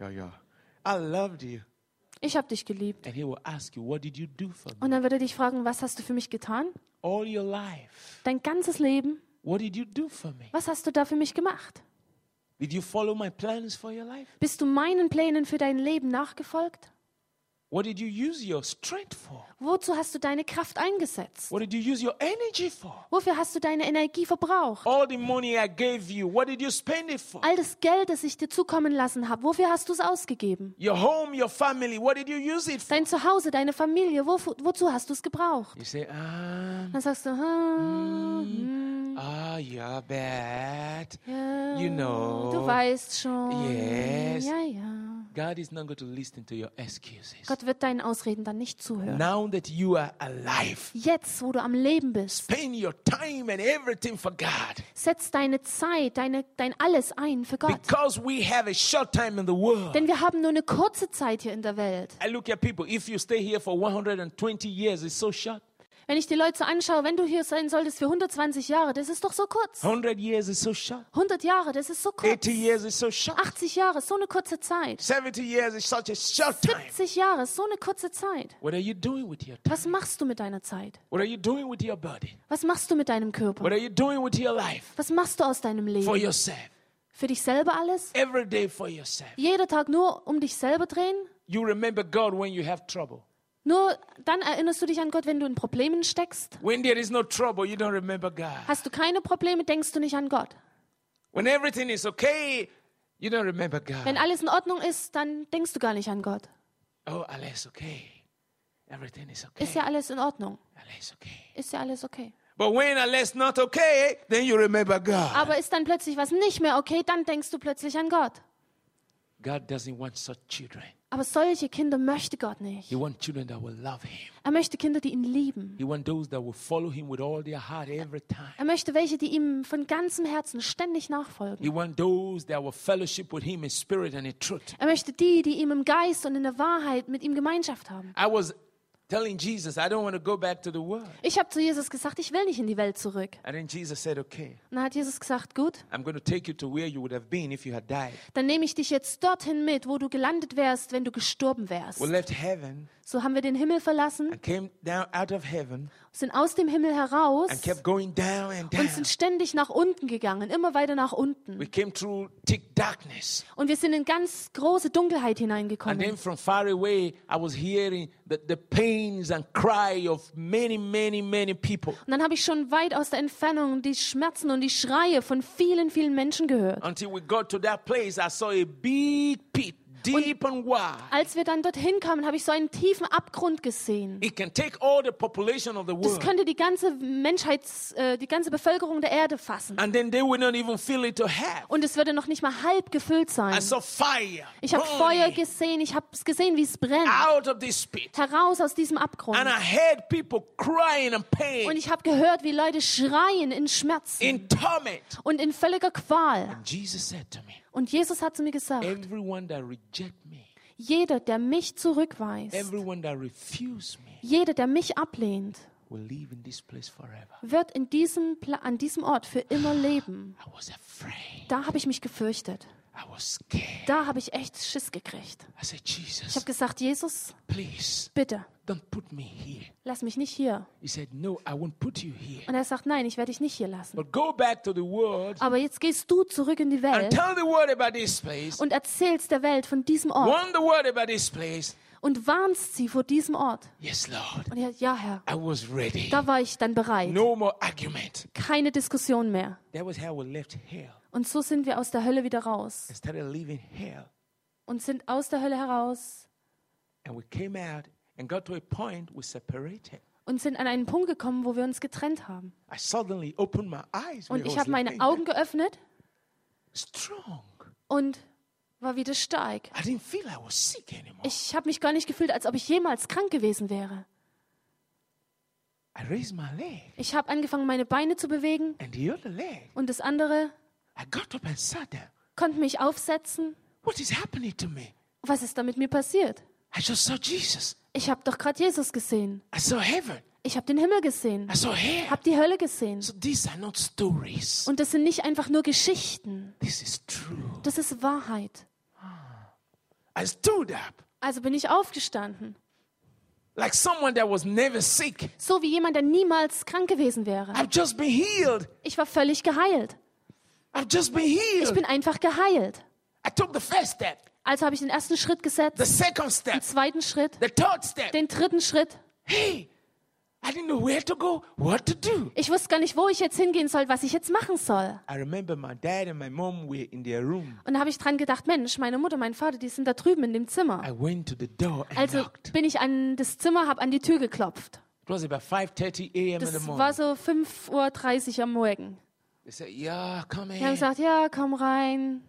yeah, yeah. I loved you. Ich habe dich geliebt. And he will ask you, What did you do for me? Und dann wird er dich fragen, was hast du für mich getan? All your life. Dein ganzes Leben, What did you do for me? was hast du da für mich gemacht? Did you follow my plans for your life? Bist du meinen Plänen für dein Leben nachgefolgt? What did you use your strength for? Wozu hast du deine Kraft eingesetzt? What did you use your energy for? Wofür hast du deine Energie verbraucht? All the money I gave you, what did you spend it for? All das Geld, das ich dir zukommen lassen habe, wofür hast du es ausgegeben? Your home, your family, what did you use it for? Dein Zuhause, deine Familie, wofu- wozu hast du es gebraucht? You say, ah, Dann sagst du, hm, hm, ah, you're bad. ja, You know. du weißt schon. Yes. Ja, ja. God is not going to listen to your excuses. Gott wird deinen Ausreden dann nicht zuhören. Now that you are alive, Jetzt, wo du am Leben bist, spend your time and everything for God. setz deine Zeit, deine, dein Alles ein für Gott. Because we have a short time in the world. Denn wir haben nur eine kurze Zeit hier in der Welt. I look at people, if you stay here for 120 years, it's so short. Wenn ich die Leute so anschaue, wenn du hier sein solltest für 120 Jahre, das ist doch so kurz. 100 years is so short. 100 Jahre, das ist so kurz. 80 years is so short. 80 Jahre, so eine kurze Zeit. 70 years is such a short time. 70 Jahre, so eine kurze Zeit. What are you doing with your time? Was machst du mit deiner Zeit? What are you doing with your body? Was machst du mit deinem What Körper? are you doing with your life? Was machst du aus deinem For Leben? yourself. Für dich selber alles? Every day for yourself. Jeder Tag nur um dich selber drehen? You remember God when you have trouble. Nur dann erinnerst du dich an Gott, wenn du in Problemen steckst? When there is no trouble, you don't remember God. Hast du keine Probleme, denkst du nicht an Gott? When everything is okay, you don't remember God. Wenn alles in Ordnung ist, dann denkst du gar nicht an Gott. Oh, alles okay. Everything is okay. Ist ja alles in Ordnung. Alles okay. Ist ja alles okay. But when alles not okay, then you remember God. Aber ist dann plötzlich was nicht mehr okay, dann denkst du plötzlich an Gott. God doesn't want such children. Aber solche Kinder möchte Gott nicht. Er möchte Kinder, die ihn lieben. Er möchte welche, die ihm von ganzem Herzen ständig nachfolgen. Er möchte die, die ihm im Geist und in der Wahrheit mit ihm Gemeinschaft haben. I was telling Jesus, I don't want to go back to the world. Ich habe zu Jesus gesagt, ich will nicht in die Welt zurück. And then Jesus said, Okay, Und dann hat Jesus gesagt, gut, I'm going to take you to where you would have been if you had died. dann nehme ich dich jetzt dorthin mit, wo du gelandet wärst, wenn du gestorben wärst. We left heaven So haben wir den Himmel verlassen, and came down out of heaven sind aus dem Himmel heraus and kept going down and down. und sind ständig nach unten gegangen, immer weiter nach unten. We came through thick darkness. Und wir sind in ganz große Dunkelheit hineingekommen. away, the, the many, many, many Und dann habe ich schon weit aus der Entfernung die Schmerzen und die Schreie von vielen, vielen Menschen gehört. until we got to that place. I saw a big pit, deep and wide. Als wir dann dorthin kamen, habe ich so einen tiefen Abgrund gesehen. It can take all the population of the Das world. könnte die ganze Menschheits, äh, die ganze Bevölkerung der Erde fassen. And then they will not even feel it to have. Und es würde noch nicht mal halb gefüllt sein. I saw fire Ich habe Feuer gesehen, ich habe es gesehen, wie es brennt. out of this pit. Heraus aus diesem Abgrund. And I heard people crying in Und pain, ich habe gehört, wie Leute schreien in Schmerzen in torment. und in völliger Qual. And Jesus said to me, Und Jesus hat zu mir gesagt, Everyone that reject me, jeder, der mich zurückweist, everyone that refuse me, jeder, der mich ablehnt, will live in this place forever. wird in diesem Pla an diesem Ort für immer leben. I was afraid. Da habe ich mich gefürchtet. Da habe ich echt Schiss gekriegt. Ich habe gesagt, Jesus, please bitte, don't put me here. lass mich nicht hier. He said, No, I won't put you here. Und er sagt, nein, ich werde dich nicht hier lassen. But go back to the world Aber jetzt gehst du zurück in die and Welt tell the world about this place. und erzählst der Welt von diesem Ort Warn the world about this place. und warnst sie vor diesem Ort. Yes, Lord. Und er, ja, Herr, I was ready. da war ich dann bereit. No more argument. Keine Diskussion mehr. That was how we left hell Und so sind wir aus der Hölle wieder raus leaving hell. und sind aus der Hölle heraus And we came out and got to a point we separated. und sind an einen Punkt gekommen, wo wir uns getrennt haben. I suddenly opened my eyes. when Und ich habe meine Augen geöffnet strong. und war wieder stark. I didn't feel I was sick anymore. Ich habe mich gar nicht gefühlt, als ob ich jemals krank gewesen wäre. I raised my leg Ich habe angefangen, meine Beine zu bewegen and the other leg. und das andere I got up and sat down. konnte mich aufsetzen. What is happening to me? Was ist da mit mir passiert? I just saw Jesus. Ich habe doch gerade Jesus gesehen. I saw heaven. Ich habe den Himmel gesehen. I saw hell. Habe die Hölle gesehen. So these are not stories. Und das sind nicht einfach nur Geschichten. This is true. Das ist Wahrheit. I stood up Also bin ich aufgestanden. like someone that was never sick. So wie jemand, der niemals krank gewesen wäre. I've just been healed. Ich war völlig geheilt. I've just been Ich bin einfach geheilt. I took the first step, Also habe ich den ersten Schritt the gesetzt, second step, den zweiten Schritt, the third step. den dritten Schritt. Hey, I didn't know where to go, what to do. Ich wusste gar nicht, wo ich jetzt hingehen soll, was ich jetzt machen soll. I remember my dad and my mom were in their room. Und da habe ich dran gedacht, Mensch, meine Mutter, mein Vater, die sind da drüben in dem Zimmer. I went to the door and Also knocked. bin ich an das Zimmer, habe an die Tür geklopft. It was about 5:30 a.m. in the Das morning. war so 5.30 Uhr am Morgen. Said, "Yeah, come Die haben in." gesagt, ja, komm rein.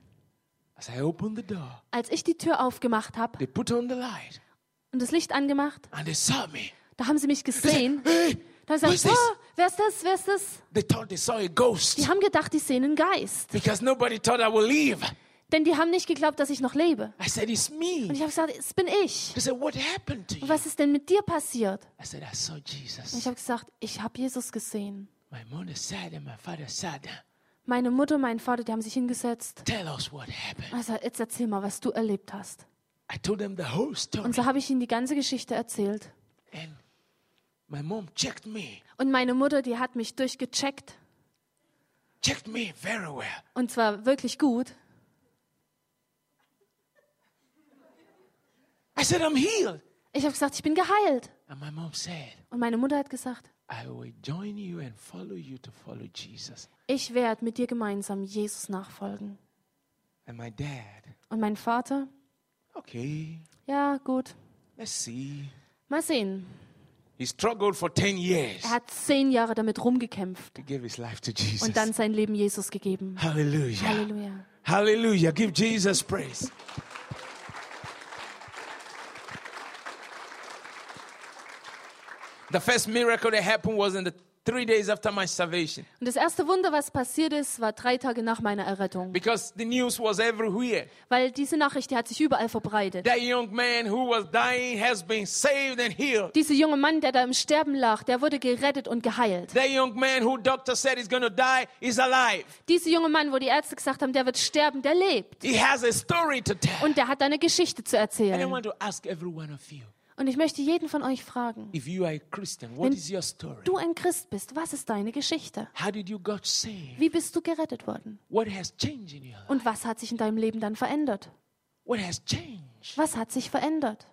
As I opened the door, Als ich die Tür aufgemacht habe they put on the light und das Licht angemacht, and they saw me. da haben sie mich They said, gesehen. "Hey, Da haben sie gesagt, this?" oh, wer ist das, wer ist das? They thought they saw a ghost Die haben gedacht, die sehen einen Geist. because nobody thought I would leave. Denn die haben nicht geglaubt, dass ich noch lebe. I said, "It's Und me." ich habe gesagt, es bin ich. They said, "What happened to Und you?" was ist denn mit dir passiert? I said, "I saw Und ich Jesus." habe gesagt, ich habe Jesus gesehen. My mother sat and my father sat down. Meine Mutter, mein Vater, die haben sich hingesetzt. Tell us what happened. Also, jetzt erzähl mal, was du erlebt hast. I told them the whole story. Und so habe ich ihnen die ganze Geschichte erzählt. And my mom checked me, Und meine Mutter, die hat mich durchgecheckt. checked me very well. Und zwar wirklich gut. I said, I'm healed. Ich habe gesagt, ich bin geheilt. And my mom said, Und meine Mutter hat gesagt, I will join you and follow you to follow Jesus. ich werde mit dir gemeinsam Jesus nachfolgen. And my dad, Und mein Vater, okay, ja gut, let's see. mal sehen. He struggled for 10 years. Er hat zehn Jahre damit rumgekämpft He gave his life to Jesus. und dann sein Leben Jesus gegeben. Hallelujah. Halleluja. Hallelujah. Give Jesus praise. The first miracle that happened was in the three days after my salvation Und das erste Wunder, was passiert ist, war drei Tage nach meiner Errettung. because the news was everywhere. Weil diese Nachricht, die hat sich überall verbreitet. That young man who was dying has been saved and healed. Dieser junge Mann, der da im Sterben lag, der wurde gerettet und geheilt. That young man who doctor said is going to die is alive. Dieser junge Mann, wo die Ärzte gesagt haben, der wird sterben, der lebt. He has a story to tell. Und der hat eine Geschichte zu And I erzählen. want to ask every one of you Und ich möchte jeden von euch fragen, Wenn du ein Christ bist, was ist deine Geschichte? Wie bist du gerettet worden? Und was hat sich in deinem Leben dann verändert? Was hat sich verändert?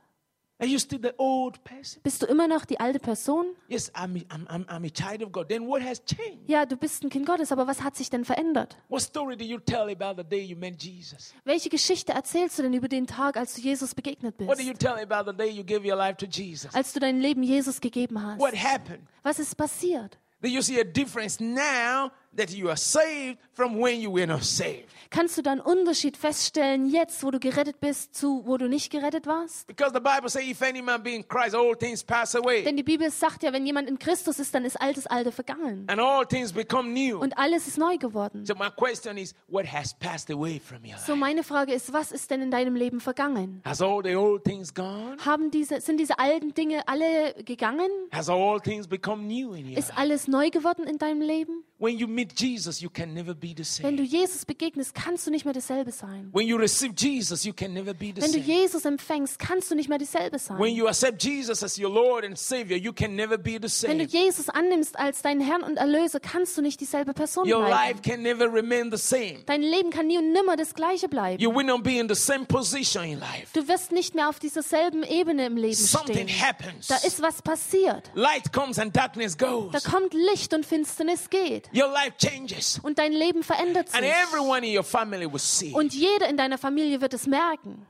Are you still the old person? Bist du immer noch die alte Person? Yes, I'm a, I'm, I'm, I'm a child of God. Then what has changed? Ja, du bist ein Kind Gottes, aber was hat sich denn verändert? What story do you tell about the day you met Jesus? Welche Geschichte erzählst du denn über den Tag, als du Jesus begegnet What do bist? you tell about the day you gave your life to Jesus? Als du dein Leben Jesus gegeben What hast? happened? Was ist passiert? Do you see a difference now that you are saved from when you were not saved? Kannst du da einen Unterschied feststellen, jetzt, wo du gerettet bist, zu wo du nicht gerettet warst? Because the Bible says, if any man be in Christ, all things pass away, Denn die Bibel sagt ja, wenn jemand in Christus ist, dann ist altes Alte vergangen. and all things become new. Und alles ist neu geworden. So my question is, what has passed away from your So life? meine Frage ist, was ist denn in deinem Leben vergangen? Has all the old things gone? Haben diese, sind diese alten Dinge alle gegangen? Has all things become new in your Ist life? alles neu geworden in deinem Leben? When you meet Jesus, you can never be the Wenn du same. Jesus begegnest, kannst du nicht mehr dasselbe sein. When you receive Jesus, you can never be the Wenn du same. Jesus empfängst, kannst du nicht mehr dieselbe When sein. you accept Jesus as your Lord and Savior, you can never be the Wenn du same. Jesus annimmst als deinen Herrn und Erlöser, kannst du nicht dieselbe Person Your bleiben. life can never remain the same. Dein Leben kann nie und nimmer das gleiche bleiben. You will not be in the same position in life. Du wirst nicht mehr auf dieser selben Ebene im Leben Something stehen. happens. Da ist was passiert. Light comes and darkness goes. Da kommt Licht und Finsternis geht. Your life changes. Und dein Leben verändert And sich. everyone in your. Und jeder in deiner Familie wird es merken.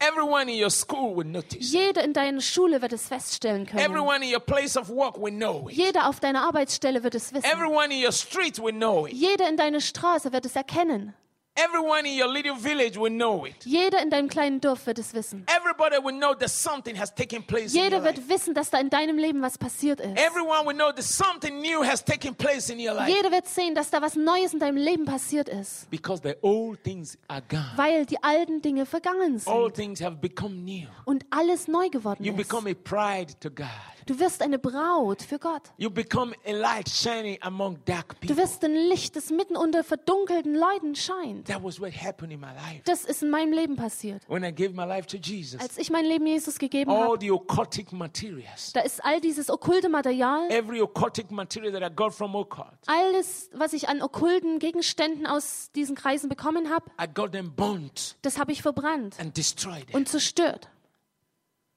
Everyone in your school will notice. Jeder in deiner Schule wird es feststellen können. Everyone in your place of work will know it. Jeder auf deiner Arbeitsstelle wird es wissen. Everyone in your street will know it. Jeder in deiner Straße wird es erkennen. Everyone in your little village will know it. Jeder in deinem kleinen Dorf wird es wissen. Everybody will know that something has taken place Jeder life. wird wissen, dass da in deinem Leben was passiert ist. Everyone will know that something new has taken place in your life. Jeder wird sehen, dass da was Neues in deinem Leben passiert ist. Because the old things are gone. Weil die alten Dinge vergangen All sind things have become new. und alles neu geworden You ist. become a pride to God. Du wirst eine Braut für Gott. You become a light shining among dark Du people. wirst ein Licht, das mitten unter verdunkelten Leuten scheint. That was what happened in my life. Das ist in meinem Leben passiert. When I gave my life to Jesus, Als ich mein Leben Jesus gegeben all habe, the occultic materials, da ist all dieses okkulte Material, every occultic material that I got from occult, alles, was ich an okkulten Gegenständen aus diesen Kreisen bekommen habe, I got them burnt das habe ich verbrannt and destroyed. und zerstört. Everything from my past,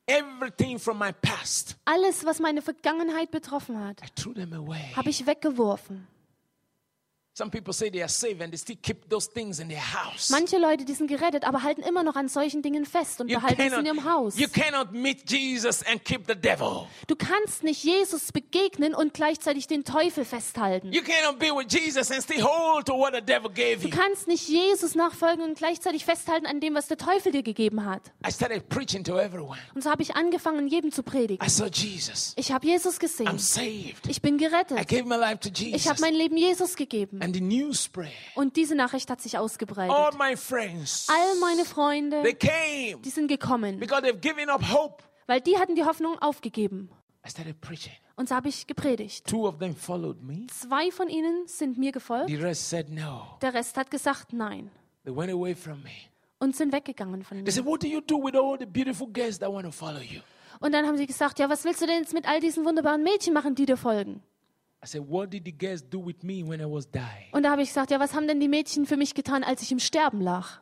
Alles, was meine Vergangenheit betroffen hat, I threw them away. habe ich weggeworfen. Manche Leute, die sind gerettet, aber halten immer noch an solchen Dingen fest und You behalten es in cannot, ihrem Haus. you cannot meet Jesus and keep the devil. Du kannst nicht Jesus begegnen und gleichzeitig den Teufel festhalten. You cannot be with Jesus and still hold to what the devil gave Du you. kannst nicht Jesus nachfolgen und gleichzeitig festhalten an dem, was der Teufel dir gegeben hat. I started preaching to everyone. Und so habe ich angefangen, jedem zu predigen. I saw Jesus. Ich habe Jesus I'm gesehen. saved. Ich bin I gerettet. gave my life to Ich Jesus. habe mein Leben Jesus gegeben. And the news spread. Und diese Nachricht hat sich All ausgebreitet. my friends, All meine they Freunde, came die sind gekommen, because they've given up hope. weil die hatten die Hoffnung aufgegeben. I started preaching. Und so habe ich gepredigt. Two of them followed me. Zwei von ihnen sind mir gefolgt. The rest said no. Der Rest hat gesagt nein They went away from me. und sind weggegangen von They mir. said, What do you do with all the beautiful girls that want to follow you? Und dann haben sie gesagt, ja, was willst du denn jetzt mit all diesen wunderbaren Mädchen machen, die dir folgen? I said, What did the girls do with me when I was dying? Und da habe ich gesagt, ja, was haben denn die Mädchen für mich getan, als ich im Sterben lag?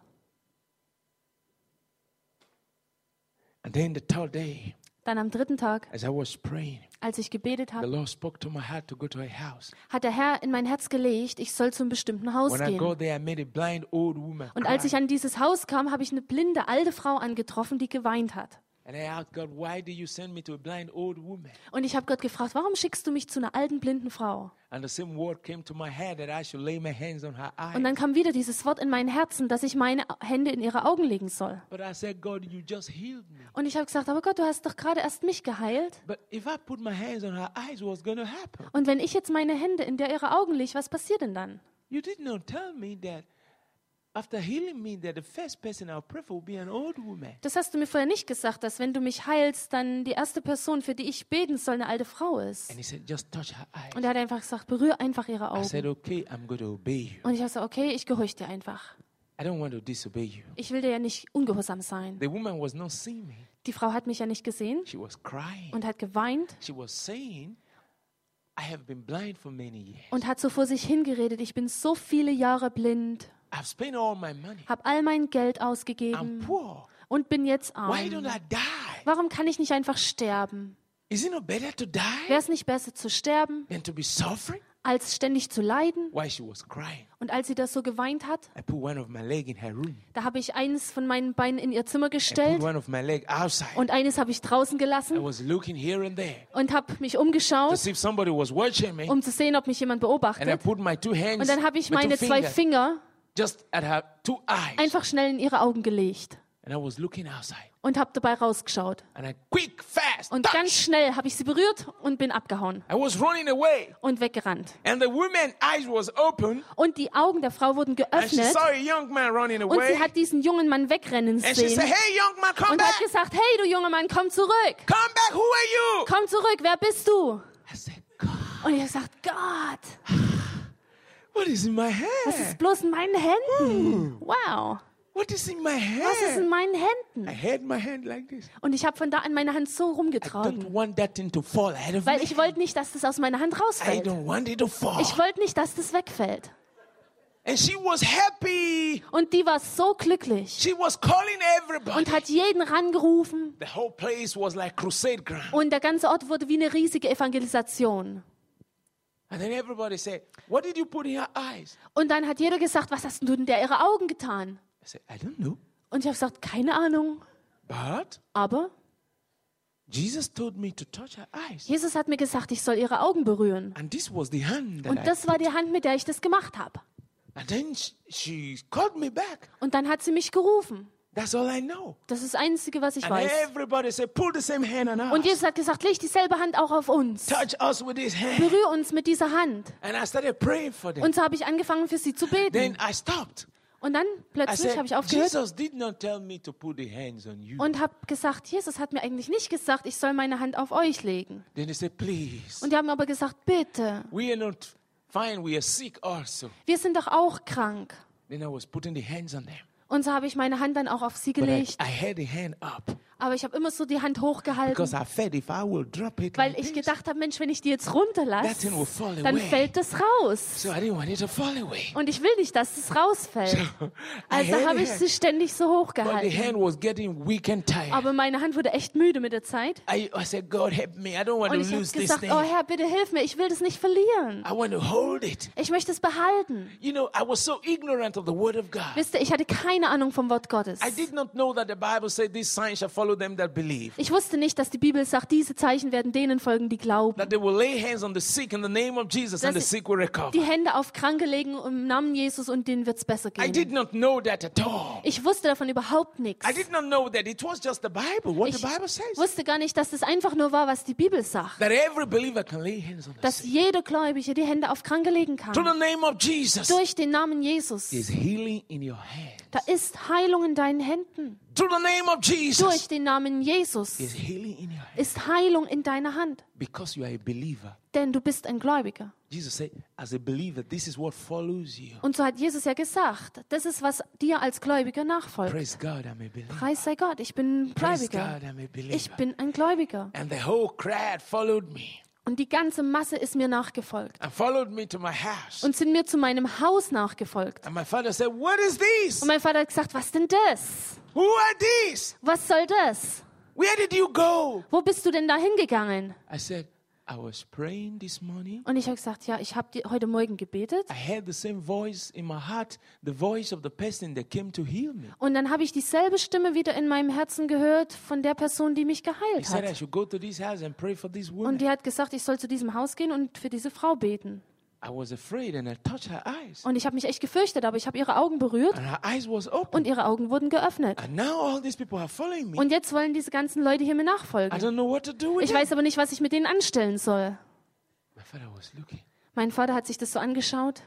And then the third day, Dann am dritten Tag, as I was praying, als ich gebetet the habe, Lord spoke to my heart to go to a house. hat der Herr in mein Herz gelegt, ich soll zu einem bestimmten Haus When gehen. there, blind. Und als ich an dieses Haus kam, habe ich eine blinde alte Frau angetroffen, die geweint hat. And I asked God, Why did you send me to a blind old woman? Und ich habe Gott gefragt, warum schickst du mich zu einer alten blinden Frau? And the same word came to my head that I should lay my hands on her eyes. Und dann kam wieder dieses Wort in mein Herzen, dass ich meine Hände in ihre Augen legen soll. Und ich habe gesagt, aber Gott, du hast doch gerade erst mich geheilt. Und wenn ich jetzt meine Hände in der ihre Augen lege, was passiert denn dann? You did not tell me that Das hast du mir vorher nicht gesagt, dass wenn du mich heilst, dann die erste Person, für die ich beten soll, eine alte Frau ist. And he said, just touch her eyes. Und er hat einfach gesagt, berühre einfach ihre Augen. okay, I'm going to obey you. Und ich habe gesagt, okay, ich gehorche dir einfach. I don't want to disobey you. Ich will dir ja nicht ungehorsam sein. The woman was not seeing me. Die Frau hat mich ja nicht gesehen She was crying. und hat geweint She was saying, I have been blind for many years. und hat so vor sich hingeredet, ich bin so viele Jahre blind, I've spent all my money. habe all mein Geld ausgegeben und bin jetzt Why don't arm. I die? Warum kann ich nicht einfach sterben? Is it not better to die Wäre es nicht besser zu sterben, than to be suffering? als ständig zu leiden? While she was crying, Und als sie das so geweint hat, I put one of my leg in her room. da habe ich eines von meinen Beinen in ihr Zimmer gestellt und eines habe ich draußen I gelassen was looking here and there und habe mich umgeschaut, see if somebody was watching me. um zu sehen, ob mich jemand beobachtet. Und dann habe ich meine zwei Finger just at her two eyes. einfach schnell in ihre Augen gelegt And I was looking outside. und habe dabei rausgeschaut. And I quick, fast, Und touch. ganz schnell habe ich sie berührt und bin abgehauen I was running away. und weggerannt. And the woman's eyes was open. Und die Augen der Frau wurden And she geöffnet saw a young man running und away. sie hat diesen jungen Mann wegrennen And she sehen said, hey, young man, come und back. hat gesagt, hey du junger Mann, komm zurück. Come back. Who are you? Komm zurück, wer bist du? I said, God, Und habe gesagt, Gott, what is in my was ist bloß in meinen Händen? Wow, What is in my was ist in meinen I Händen? had my hand like this. Und ich habe von da an meine Hand so I don't rumgetragen, want that thing to fall out of weil me. ich wollte nicht, dass das aus meiner Hand I rausfällt. don't want it to fall. Ich wollte nicht, dass das wegfällt. And she was happy. Und die war so glücklich She was calling everybody. und hat jeden rangerufen. The whole place was like crusade ground. Und der ganze Ort wurde wie eine riesige Evangelisation. And then everybody said, What did you put in her eyes? Und dann hat jeder gesagt, was hast du denn der ihre Augen getan? I said, I don't know. Und ich habe gesagt, keine Ahnung. But Aber Jesus told me to touch her eyes. Jesus hat mir gesagt, ich soll ihre Augen berühren. And this was the hand that Und I das war die Hand, mit der ich das gemacht habe. And then she, she called me back. Und dann hat sie mich gerufen. That's all I know. Das ist das Einzige, was ich And weiß. everybody said, Pull the same hand on us. Und Jesus hat gesagt, leg dieselbe Hand auch auf uns. Touch us with this hand. Berühr uns mit dieser Hand. And I started praying for them. Und so habe ich angefangen, für sie zu Then beten. I stopped. Und dann plötzlich habe ich aufgehört und habe gesagt, Jesus hat mir eigentlich nicht gesagt, ich soll meine Hand auf euch legen. Then said, Please. Und die haben aber gesagt, bitte, We are not fine. We are sick also. wir sind doch auch krank. Then I was putting the hands on them. Und so habe ich meine Hand dann auch auf sie But I, gelegt. I had the hand up Aber ich habe immer so die Hand hochgehalten, because I felt if I will drop it, weil ich gedacht habe, Mensch, wenn ich die jetzt runterlasse, dann fällt das raus. So I didn't want it to fall away. Und ich will nicht, dass es rausfällt. Also habe ich sie ständig so hochgehalten. Aber meine Hand wurde echt müde mit der Zeit. I, I said, God help me. I don't want Und ich habe gesagt, thing. oh Herr, bitte hilf mir, ich will das nicht verlieren. I want to hold it. Ich möchte es behalten. You know, I was so ignorant of the word of God. Wisst ihr, ich hatte keine Ahnung vom Wort Gottes. I did not know that the Bible said these signs shall follow them that believe. Ich wusste nicht, dass die Bibel sagt, diese Zeichen werden denen folgen, die glauben. That they will lay hands on the sick in the name of Jesus and the sick will recover. Die Hände auf Kranke legen im Namen Jesus und denen wird es besser I did gehen. not know that at all. Ich wusste davon überhaupt nichts. I did not know that it was just the Bible, what Ich the Bible says. wusste gar nicht, dass das einfach nur war, was die Bibel sagt. That every believer can lay hands on the Dass sick. jeder Gläubige die Hände auf Kranke legen To kann. the name of Jesus. Durch den Namen Jesus. Is healing in your hand. Da ist Heilung in deinen Händen. To the name of Jesus. Durch den Namen Jesus Is healing in your hand. ist Heilung in deiner Hand. Because you are a believer. Denn du bist ein Gläubiger. Jesus said, as a believer, this is what follows you. Und so hat Jesus ja gesagt, das ist, was dir als Gläubiger nachfolgt. Praise God, I'm a believer. Preis sei Gott, ich bin ein Praise Gläubiger. God, I'm a Ich believer. bin ein Gläubiger. And the whole crowd followed me Und die ganze Masse ist mir nachgefolgt. and followed me to my house. Und sind mir zu meinem Haus nachgefolgt. And my father said, What is this? Und mein Vater hat gesagt, was denn das? Was soll das? Where did you go? Wo bist du denn da hingegangen? I said, I was praying this morning. Und ich habe gesagt, ja, ich habe heute Morgen gebetet. I heard the same voice in my heart, the voice of the person that came to heal me. Und dann habe ich dieselbe Stimme wieder in meinem Herzen gehört von der Person, die mich He geheilt said I hat. should go to this house and pray for this Und die hat gesagt, ich soll zu diesem Haus gehen und für diese Frau beten. Und ich habe mich echt gefürchtet, aber ich habe ihre Augen berührt und ihre Augen wurden geöffnet. Und jetzt wollen diese ganzen Leute hier mir I nachfolgen. don't know what to do with Ich weiß aber nicht, was ich mit denen anstellen soll. Mein Vater hat sich das so angeschaut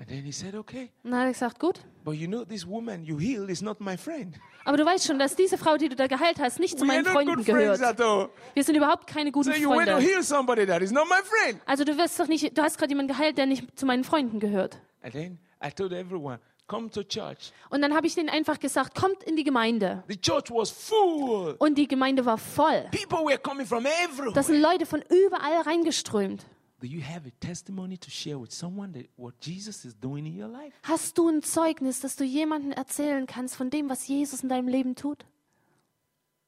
And then he said, Okay, und dann hat er gesagt, gut, but you know, this woman you healed is not my friend. aber du weißt schon, dass diese Frau, die du da geheilt hast, nicht zu We are meinen not Freunden good friends gehört. at all. Wir sind überhaupt keine guten So you went to Freunde. heal somebody that is not my friend. Also du wirst doch nicht, du hast gerade jemanden geheilt, der nicht zu meinen Freunden gehört. And then I told everyone, come to church. Und dann habe ich denen einfach gesagt, kommt in die Gemeinde. The church was full. Und die Gemeinde war voll. People were coming from everywhere. Da sind Leute von überall reingeströmt. Do you have a testimony to share with someone that what Jesus is doing in your life? Hast du ein Zeugnis, das du jemandem erzählen kannst von dem, was Jesus in deinem Leben tut?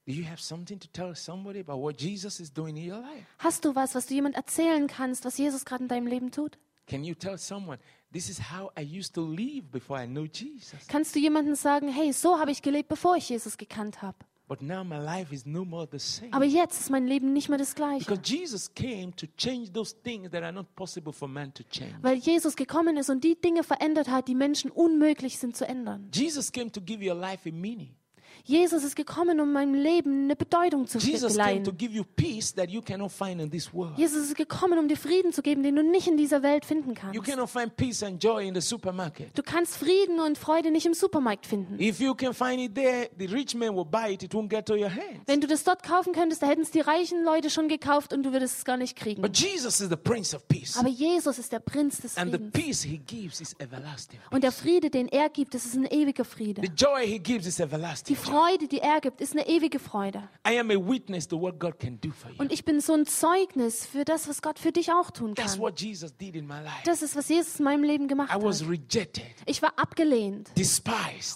Do you have something to tell somebody about what Jesus is doing in your life? Hast du was, was du jemandem erzählen kannst, was Jesus gerade in deinem Leben tut? Can you tell someone, this is how I used to live before I know Jesus? Kannst du jemandem sagen, hey, so habe ich gelebt, bevor ich Jesus gekannt habe. But now my life is no more the same. Aber jetzt ist mein Leben nicht mehr das gleiche. Because Jesus came to change those things that are not possible for man to change. Weil Jesus gekommen ist und die Dinge verändert hat, die Menschen unmöglich sind zu ändern. Jesus came to give your life a meaning. Jesus ist gekommen, um meinem Leben eine Bedeutung zu Jesus verleihen. Jesus ist gekommen, um dir Frieden zu geben, den du nicht in dieser Welt finden You kannst. cannot find peace and joy in the supermarket. Du kannst Frieden und Freude nicht im Supermarkt finden. Wenn du das dort kaufen könntest, da hätten es die reichen Leute schon gekauft und du würdest es gar nicht kriegen. But Jesus is the Prince of Peace. Aber Jesus ist der Prinz des Friedens. Und der Friede, den er gibt, das ist ein ewiger Friede. Die everlasting. Freude, die er gibt, ist eine ewige Freude. I am a witness to what God can do for you. Und ich bin so ein Zeugnis für das, was Gott für dich auch tun kann. Das ist, was Jesus in meinem Leben gemacht I was hat. rejected, Ich war abgelehnt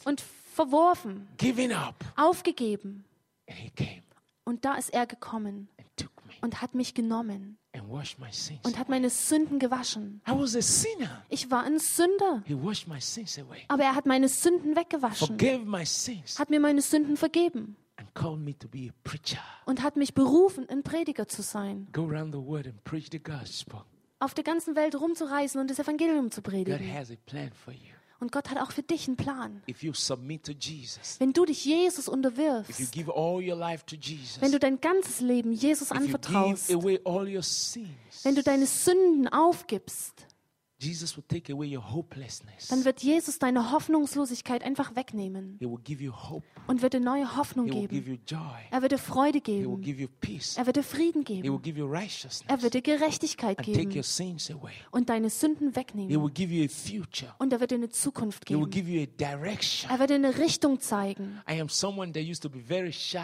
und verworfen, aufgegeben. Und da ist er gekommen und hat mich genommen and washed my sins. und hat meine Sünden gewaschen. I was a sinner. Ich war ein Sünder, He washed my sins away, aber er hat meine Sünden weggewaschen, hat mir meine Sünden vergeben and called me to be a preacher. und hat mich berufen, ein Prediger zu sein. Go around the world and preach the gospel. auf der ganzen Welt rumzureisen und das Evangelium zu predigen. Und Gott hat auch für dich einen Plan. Jesus, Wenn du dich Jesus unterwirfst, Jesus, wenn du dein ganzes Leben Jesus anvertraust, sins, wenn du deine Sünden aufgibst, Jesus will take away your hopelessness. dann wird Jesus deine Hoffnungslosigkeit einfach wegnehmen He will give you hope. und wird dir neue Hoffnung He will give geben. you joy. Er wird dir Freude geben. give you peace. Er wird dir Frieden geben. give you righteousness Er wird dir Gerechtigkeit and take your geben sins away. und deine Sünden wegnehmen. will give you a future. Und er wird dir eine Zukunft geben. give you a direction. Er wird dir eine Richtung zeigen. I am someone that used to be very shy.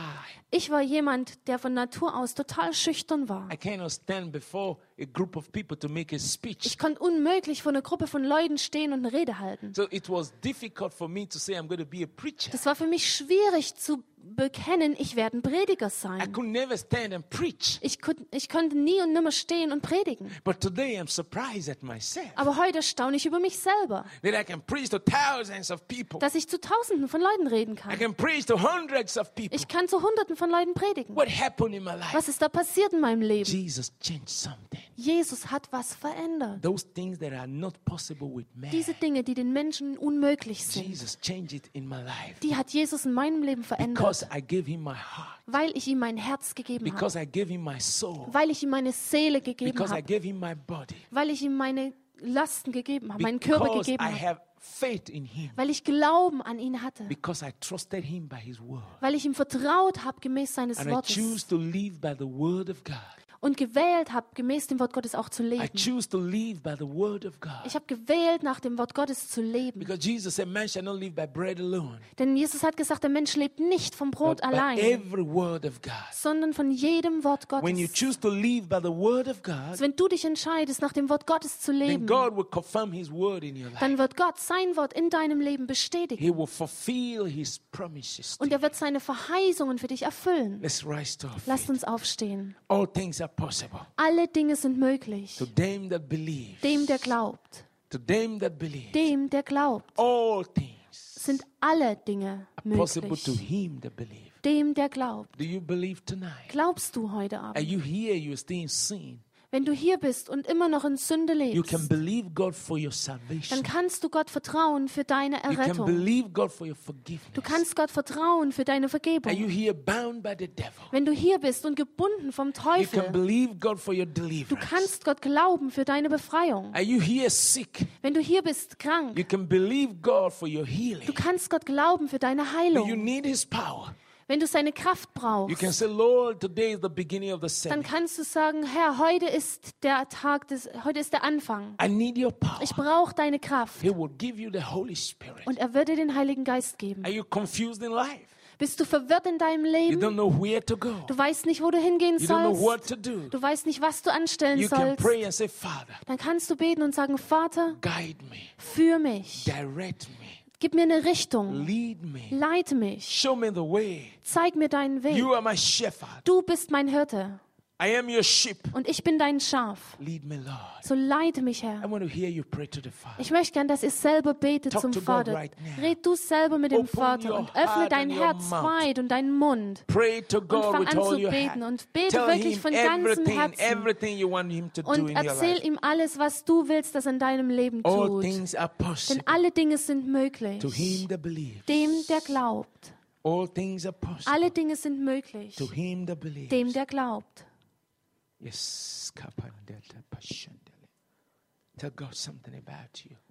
Ich war jemand, der von Natur aus total schüchtern war. I cannot stand before a group of people to make a speech. Ich konnte unmöglich vor einer Gruppe von Leuten stehen und eine Rede halten. So it was difficult for me to say I'm going to be a preacher. Das war für mich schwierig zu bekennen, ich werde ein Prediger I sein. could never stand and preach. Ich, kon- ich konnte nie und nimmer stehen und predigen. But today I'm surprised at myself Aber heute staune ich über mich selber, that I can preach to thousands of people. dass ich zu Tausenden von Leuten reden I kann. can preach to hundreds of people. Ich kann zu Hunderten von Leuten predigen. What happened in my life? Was ist da passiert in meinem Leben? Jesus changed something. Jesus hat was verändert. Those things that are not possible with man. Diese Dinge, die den Menschen unmöglich sind, Jesus changed it in my life. Die hat Jesus in meinem Leben verändert, because I gave him my heart, weil ich ihm mein Herz gegeben habe, because I gave him my soul, weil ich ihm meine Seele gegeben because I habe, gave him my body, weil ich ihm meine Lasten gegeben habe, meinen Körper gegeben I habe, weil ich Glauben an ihn hatte, because I trusted him by his word. weil ich ihm vertraut habe gemäß seines I Wortes und gewählt habe, gemäß dem Wort Gottes auch zu leben. Ich habe gewählt, nach dem Wort Gottes zu leben. Because Jesus said, Man shall not live by bread alone, Denn Jesus hat gesagt, der Mensch lebt nicht vom Brot allein, sondern von jedem Wort When you Gottes. choose to live by the word of God, wenn du dich entscheidest, nach dem Wort Gottes zu leben, God will confirm his word in your life. dann wird Gott sein Wort in deinem Leben bestätigen. He will fulfill his promises. to Und er wird seine Verheißungen für dich erfüllen. Let's rise to our Lasst uns aufstehen. All things are Alle Dinge sind möglich. to them that believe. Dem, der glaubt. To them that believe. Dem, der glaubt, All things sind alle Dinge are possible to möglich. him that believe. Dem, der glaubt. Do you believe tonight? Glaubst du heute Are Abend? Wenn du hier bist und immer noch in Sünde lebst, believe God for your dann kannst du Gott vertrauen für deine Errettung. Du kannst Gott vertrauen für deine Are you Vergebung. here bound by the devil? Wenn du hier bist und gebunden vom You can Teufel, believe God for your du kannst Gott glauben für deine Befreiung. Are you here sick? Wenn du hier bist krank, You can believe God for your du kannst Gott glauben für deine Heilung. Wenn du seine Kraft brauchst, say, dann kannst du sagen, Herr, heute ist der Tag des, heute ist der Anfang. Ich brauche deine Kraft. Und er wird dir den Heiligen Geist geben. Are you confused in life? Bist du verwirrt in deinem You Leben? don't know where to go. Du weißt nicht, wo du hingehen You don't know sollst. what to do. Du weißt nicht, was du anstellen You can sollst. pray and say, Father, Dann kannst du beten und sagen, Vater, guide me, führ mich. direct me, Gib mir eine Richtung. lead me, Leite mich. show me the way. Zeig mir deinen Weg. You are my shepherd. Du bist mein Hirte I am your sheep. und ich bin dein Schaf. Lead me, Lord. So leite mich, I Herr. want to hear you pray to the Father. Ich möchte gern, dass ihr selber betet Talk zum Vater. right. Red du selber mit dem Open Vater your und öffne dein Herz weit und deinen Mund. Pray to Und fang an zu beten und bete Tell wirklich von ganzem Herzen. everything you want him to do Und erzähl ihm alles, was du willst, dass er in deinem Leben tut. Denn alle Dinge sind möglich. to him that believes. Dem, der glaubt. All things are possible Alle Dinge sind möglich. to him that believes. Dem, der glaubt.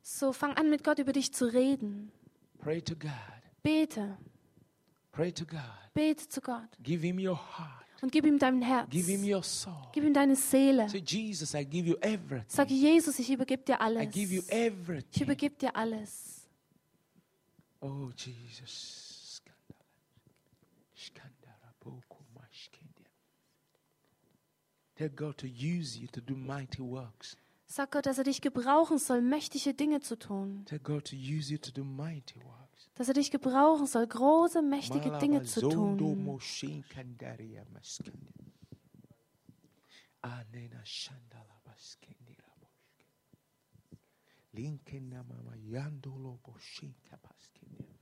So fang an, mit Gott über dich zu reden. Pray to God. Bete. Pray to God. Bete zu Gott. Give him your heart. Und gib ihm dein Herz. Give him your soul. Gib ihm deine Seele. Say, Jesus, I give you everything. Sag Jesus, ich übergebe dir I alles. give you Ich everything. übergebe dir alles. Oh, Jesus. Tell God to use you to do mighty works. Sag Gott, dass er dich gebrauchen soll, mächtige Dinge zu tun. Tell God to use you to do mighty works. Dass er dich gebrauchen soll, große, mächtige Dinge zu tun. Anena shandala baskendira boshke. Linkena mama yandolo boshin kapaskendia.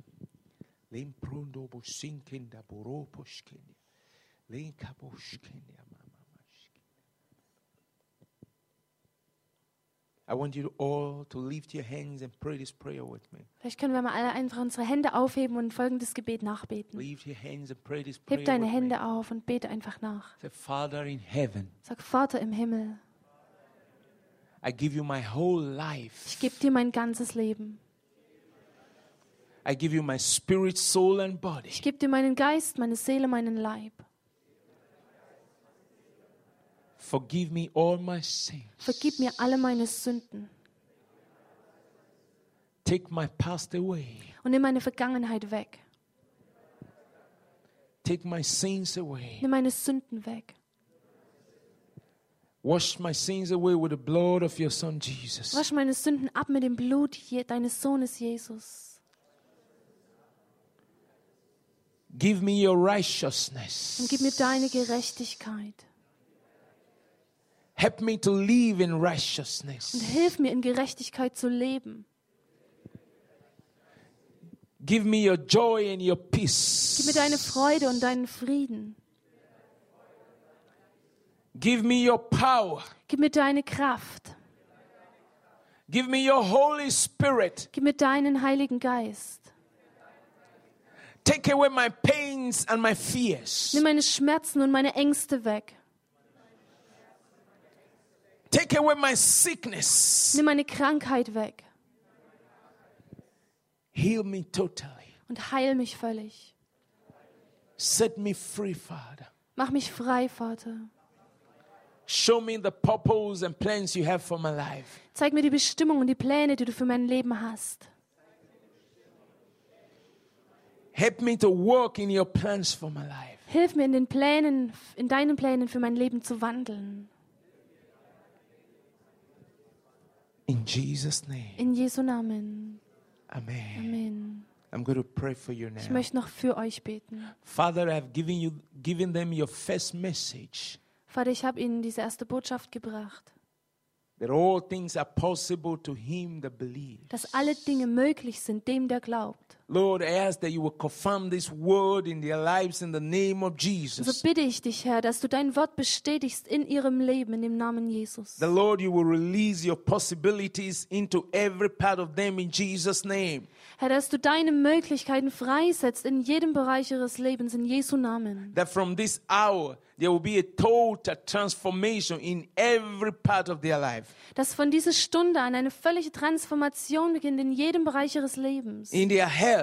Limprondo boshin kenda boro poskendia. Linka boskendia mama mashke. I want you all to lift your hands and pray this prayer with me. Vielleicht können wir mal alle einfach unsere Hände aufheben und folgendes Gebet nachbeten. Lift your hands and pray this prayer Heb deine Hände auf und bete einfach nach. Sag, Vater im Himmel, I give you my whole life. ich gebe dir mein ganzes Leben. I give you my spirit, soul, and body. Ich gebe dir meinen Geist, meine Seele, meinen Leib. Forgive me all my sins. Vergib mir alle meine Sünden Take my past away. und nimm meine Vergangenheit weg. Take my sins away. Nimm meine Sünden weg. Wash my sins away with the blood of your son Jesus. Wasch meine Sünden ab mit dem Blut Je- deines Sohnes Jesus. Give me your righteousness. Und gib mir deine Gerechtigkeit. Help me to live in Und righteousness. hilf mir in Gerechtigkeit zu leben. Give me your joy and your Gib peace. mir deine Freude und deinen Frieden. Give me your power. Gib mir deine Kraft. Give me your Holy Spirit. Gib mir deinen Heiligen Geist. Take away my pains and my fears. Nimm meine Schmerzen und meine Ängste weg. Take away my sickness. Nimm meine Krankheit weg Heal me totally. und heil mich völlig. Set me free, Father. Mach mich frei, Vater. Show me the purpose and plans you have for my life. Zeig mir die Bestimmung und die Pläne, die du für mein Leben hast. Help me to work in your plans for my life. Hilf mir in den Plänen, in deinen Plänen für mein Leben zu wandeln. In Jesus' name. In Jesu Namen. Amen. Amen. I'm going to pray for you Ich now. möchte noch für euch beten. Father, I have given you given them your first message Vater, ich habe ihnen diese erste Botschaft gebracht, that all things are possible to him that believes. dass alle Dinge möglich sind dem, der glaubt. Lord, I ask that you will confirm this word in their lives in the name of Und so Jesus. bitte ich dich, Herr, dass du dein Wort bestätigst in ihrem Leben, in dem Namen Jesus. The Lord, you will release your possibilities into every part of them in Jesus' name. Herr, dass du deine Möglichkeiten freisetzt in jedem Bereich ihres Lebens, in Jesu Namen. That from this hour, there will be a total transformation in every part of their life. Dass von dieser Stunde an eine völlige Transformation beginnt in jedem Bereich ihres Lebens. In their health,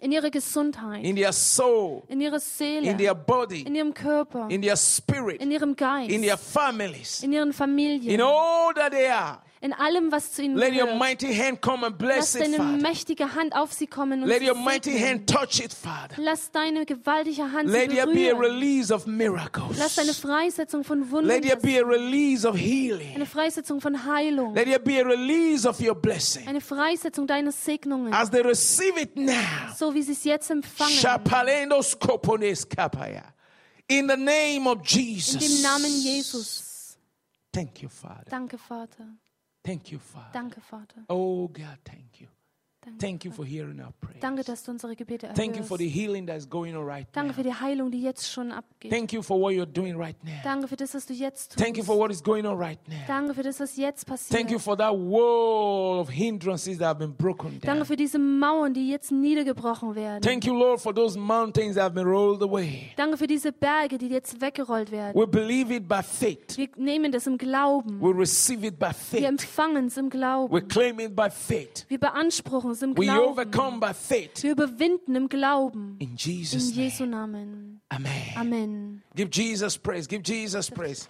In ihrer Gesundheit, in their soul, in ihrer Seele, in their body, in ihrem Körper, in their spirit, in ihrem Geist, in their families, in ihren in Familien, all that they are. In allem, was zu ihnen Let your gehört. mighty hand come and bless Lass it, deine Father. mächtige Hand auf sie kommen und Let sie your mighty hand touch it, Father. Lass deine gewaltige Hand sie Let there be a berühren. release of Lass miracles. deine Freisetzung von Wundern, Let there be a release of healing. eine Freisetzung von Heilung, Let there be a release of your blessing. eine Freisetzung deiner Segnungen, As they receive it now. so wie sie es jetzt empfangen. Kapaya. In the name of In Jesus. dem Namen Jesus. Thank you, Father. Danke, Vater. Thank you, Father. Danke, Vater. Oh, God, thank you. Danke, Thank you for hearing our prayer. Danke, dass du unsere Gebete Thank you for the erhörst. healing that's going on right Danke now. für die Heilung, die jetzt schon abgeht. Thank you for what you're doing right now. Danke für das, was du jetzt tust. Thank you for what is going on right now. Danke für das, was jetzt passiert. Thank you for that wall of hindrances that have been broken Danke down. für diese Mauern, die jetzt niedergebrochen werden. Thank you, Lord, for those mountains that have been rolled away. Danke für diese Berge, die jetzt weggerollt werden. We believe it by faith. Wir nehmen das im Glauben. We receive it by Wir faith. empfangen es im We Glauben. claim it by faith. Wir beanspruchen es im We Glauben. overcome by faith. Wir überwinden im Glauben. In In Jesus' Jesu name. Namen. Amen. Amen. Give Jesus praise. Give Jesus praise.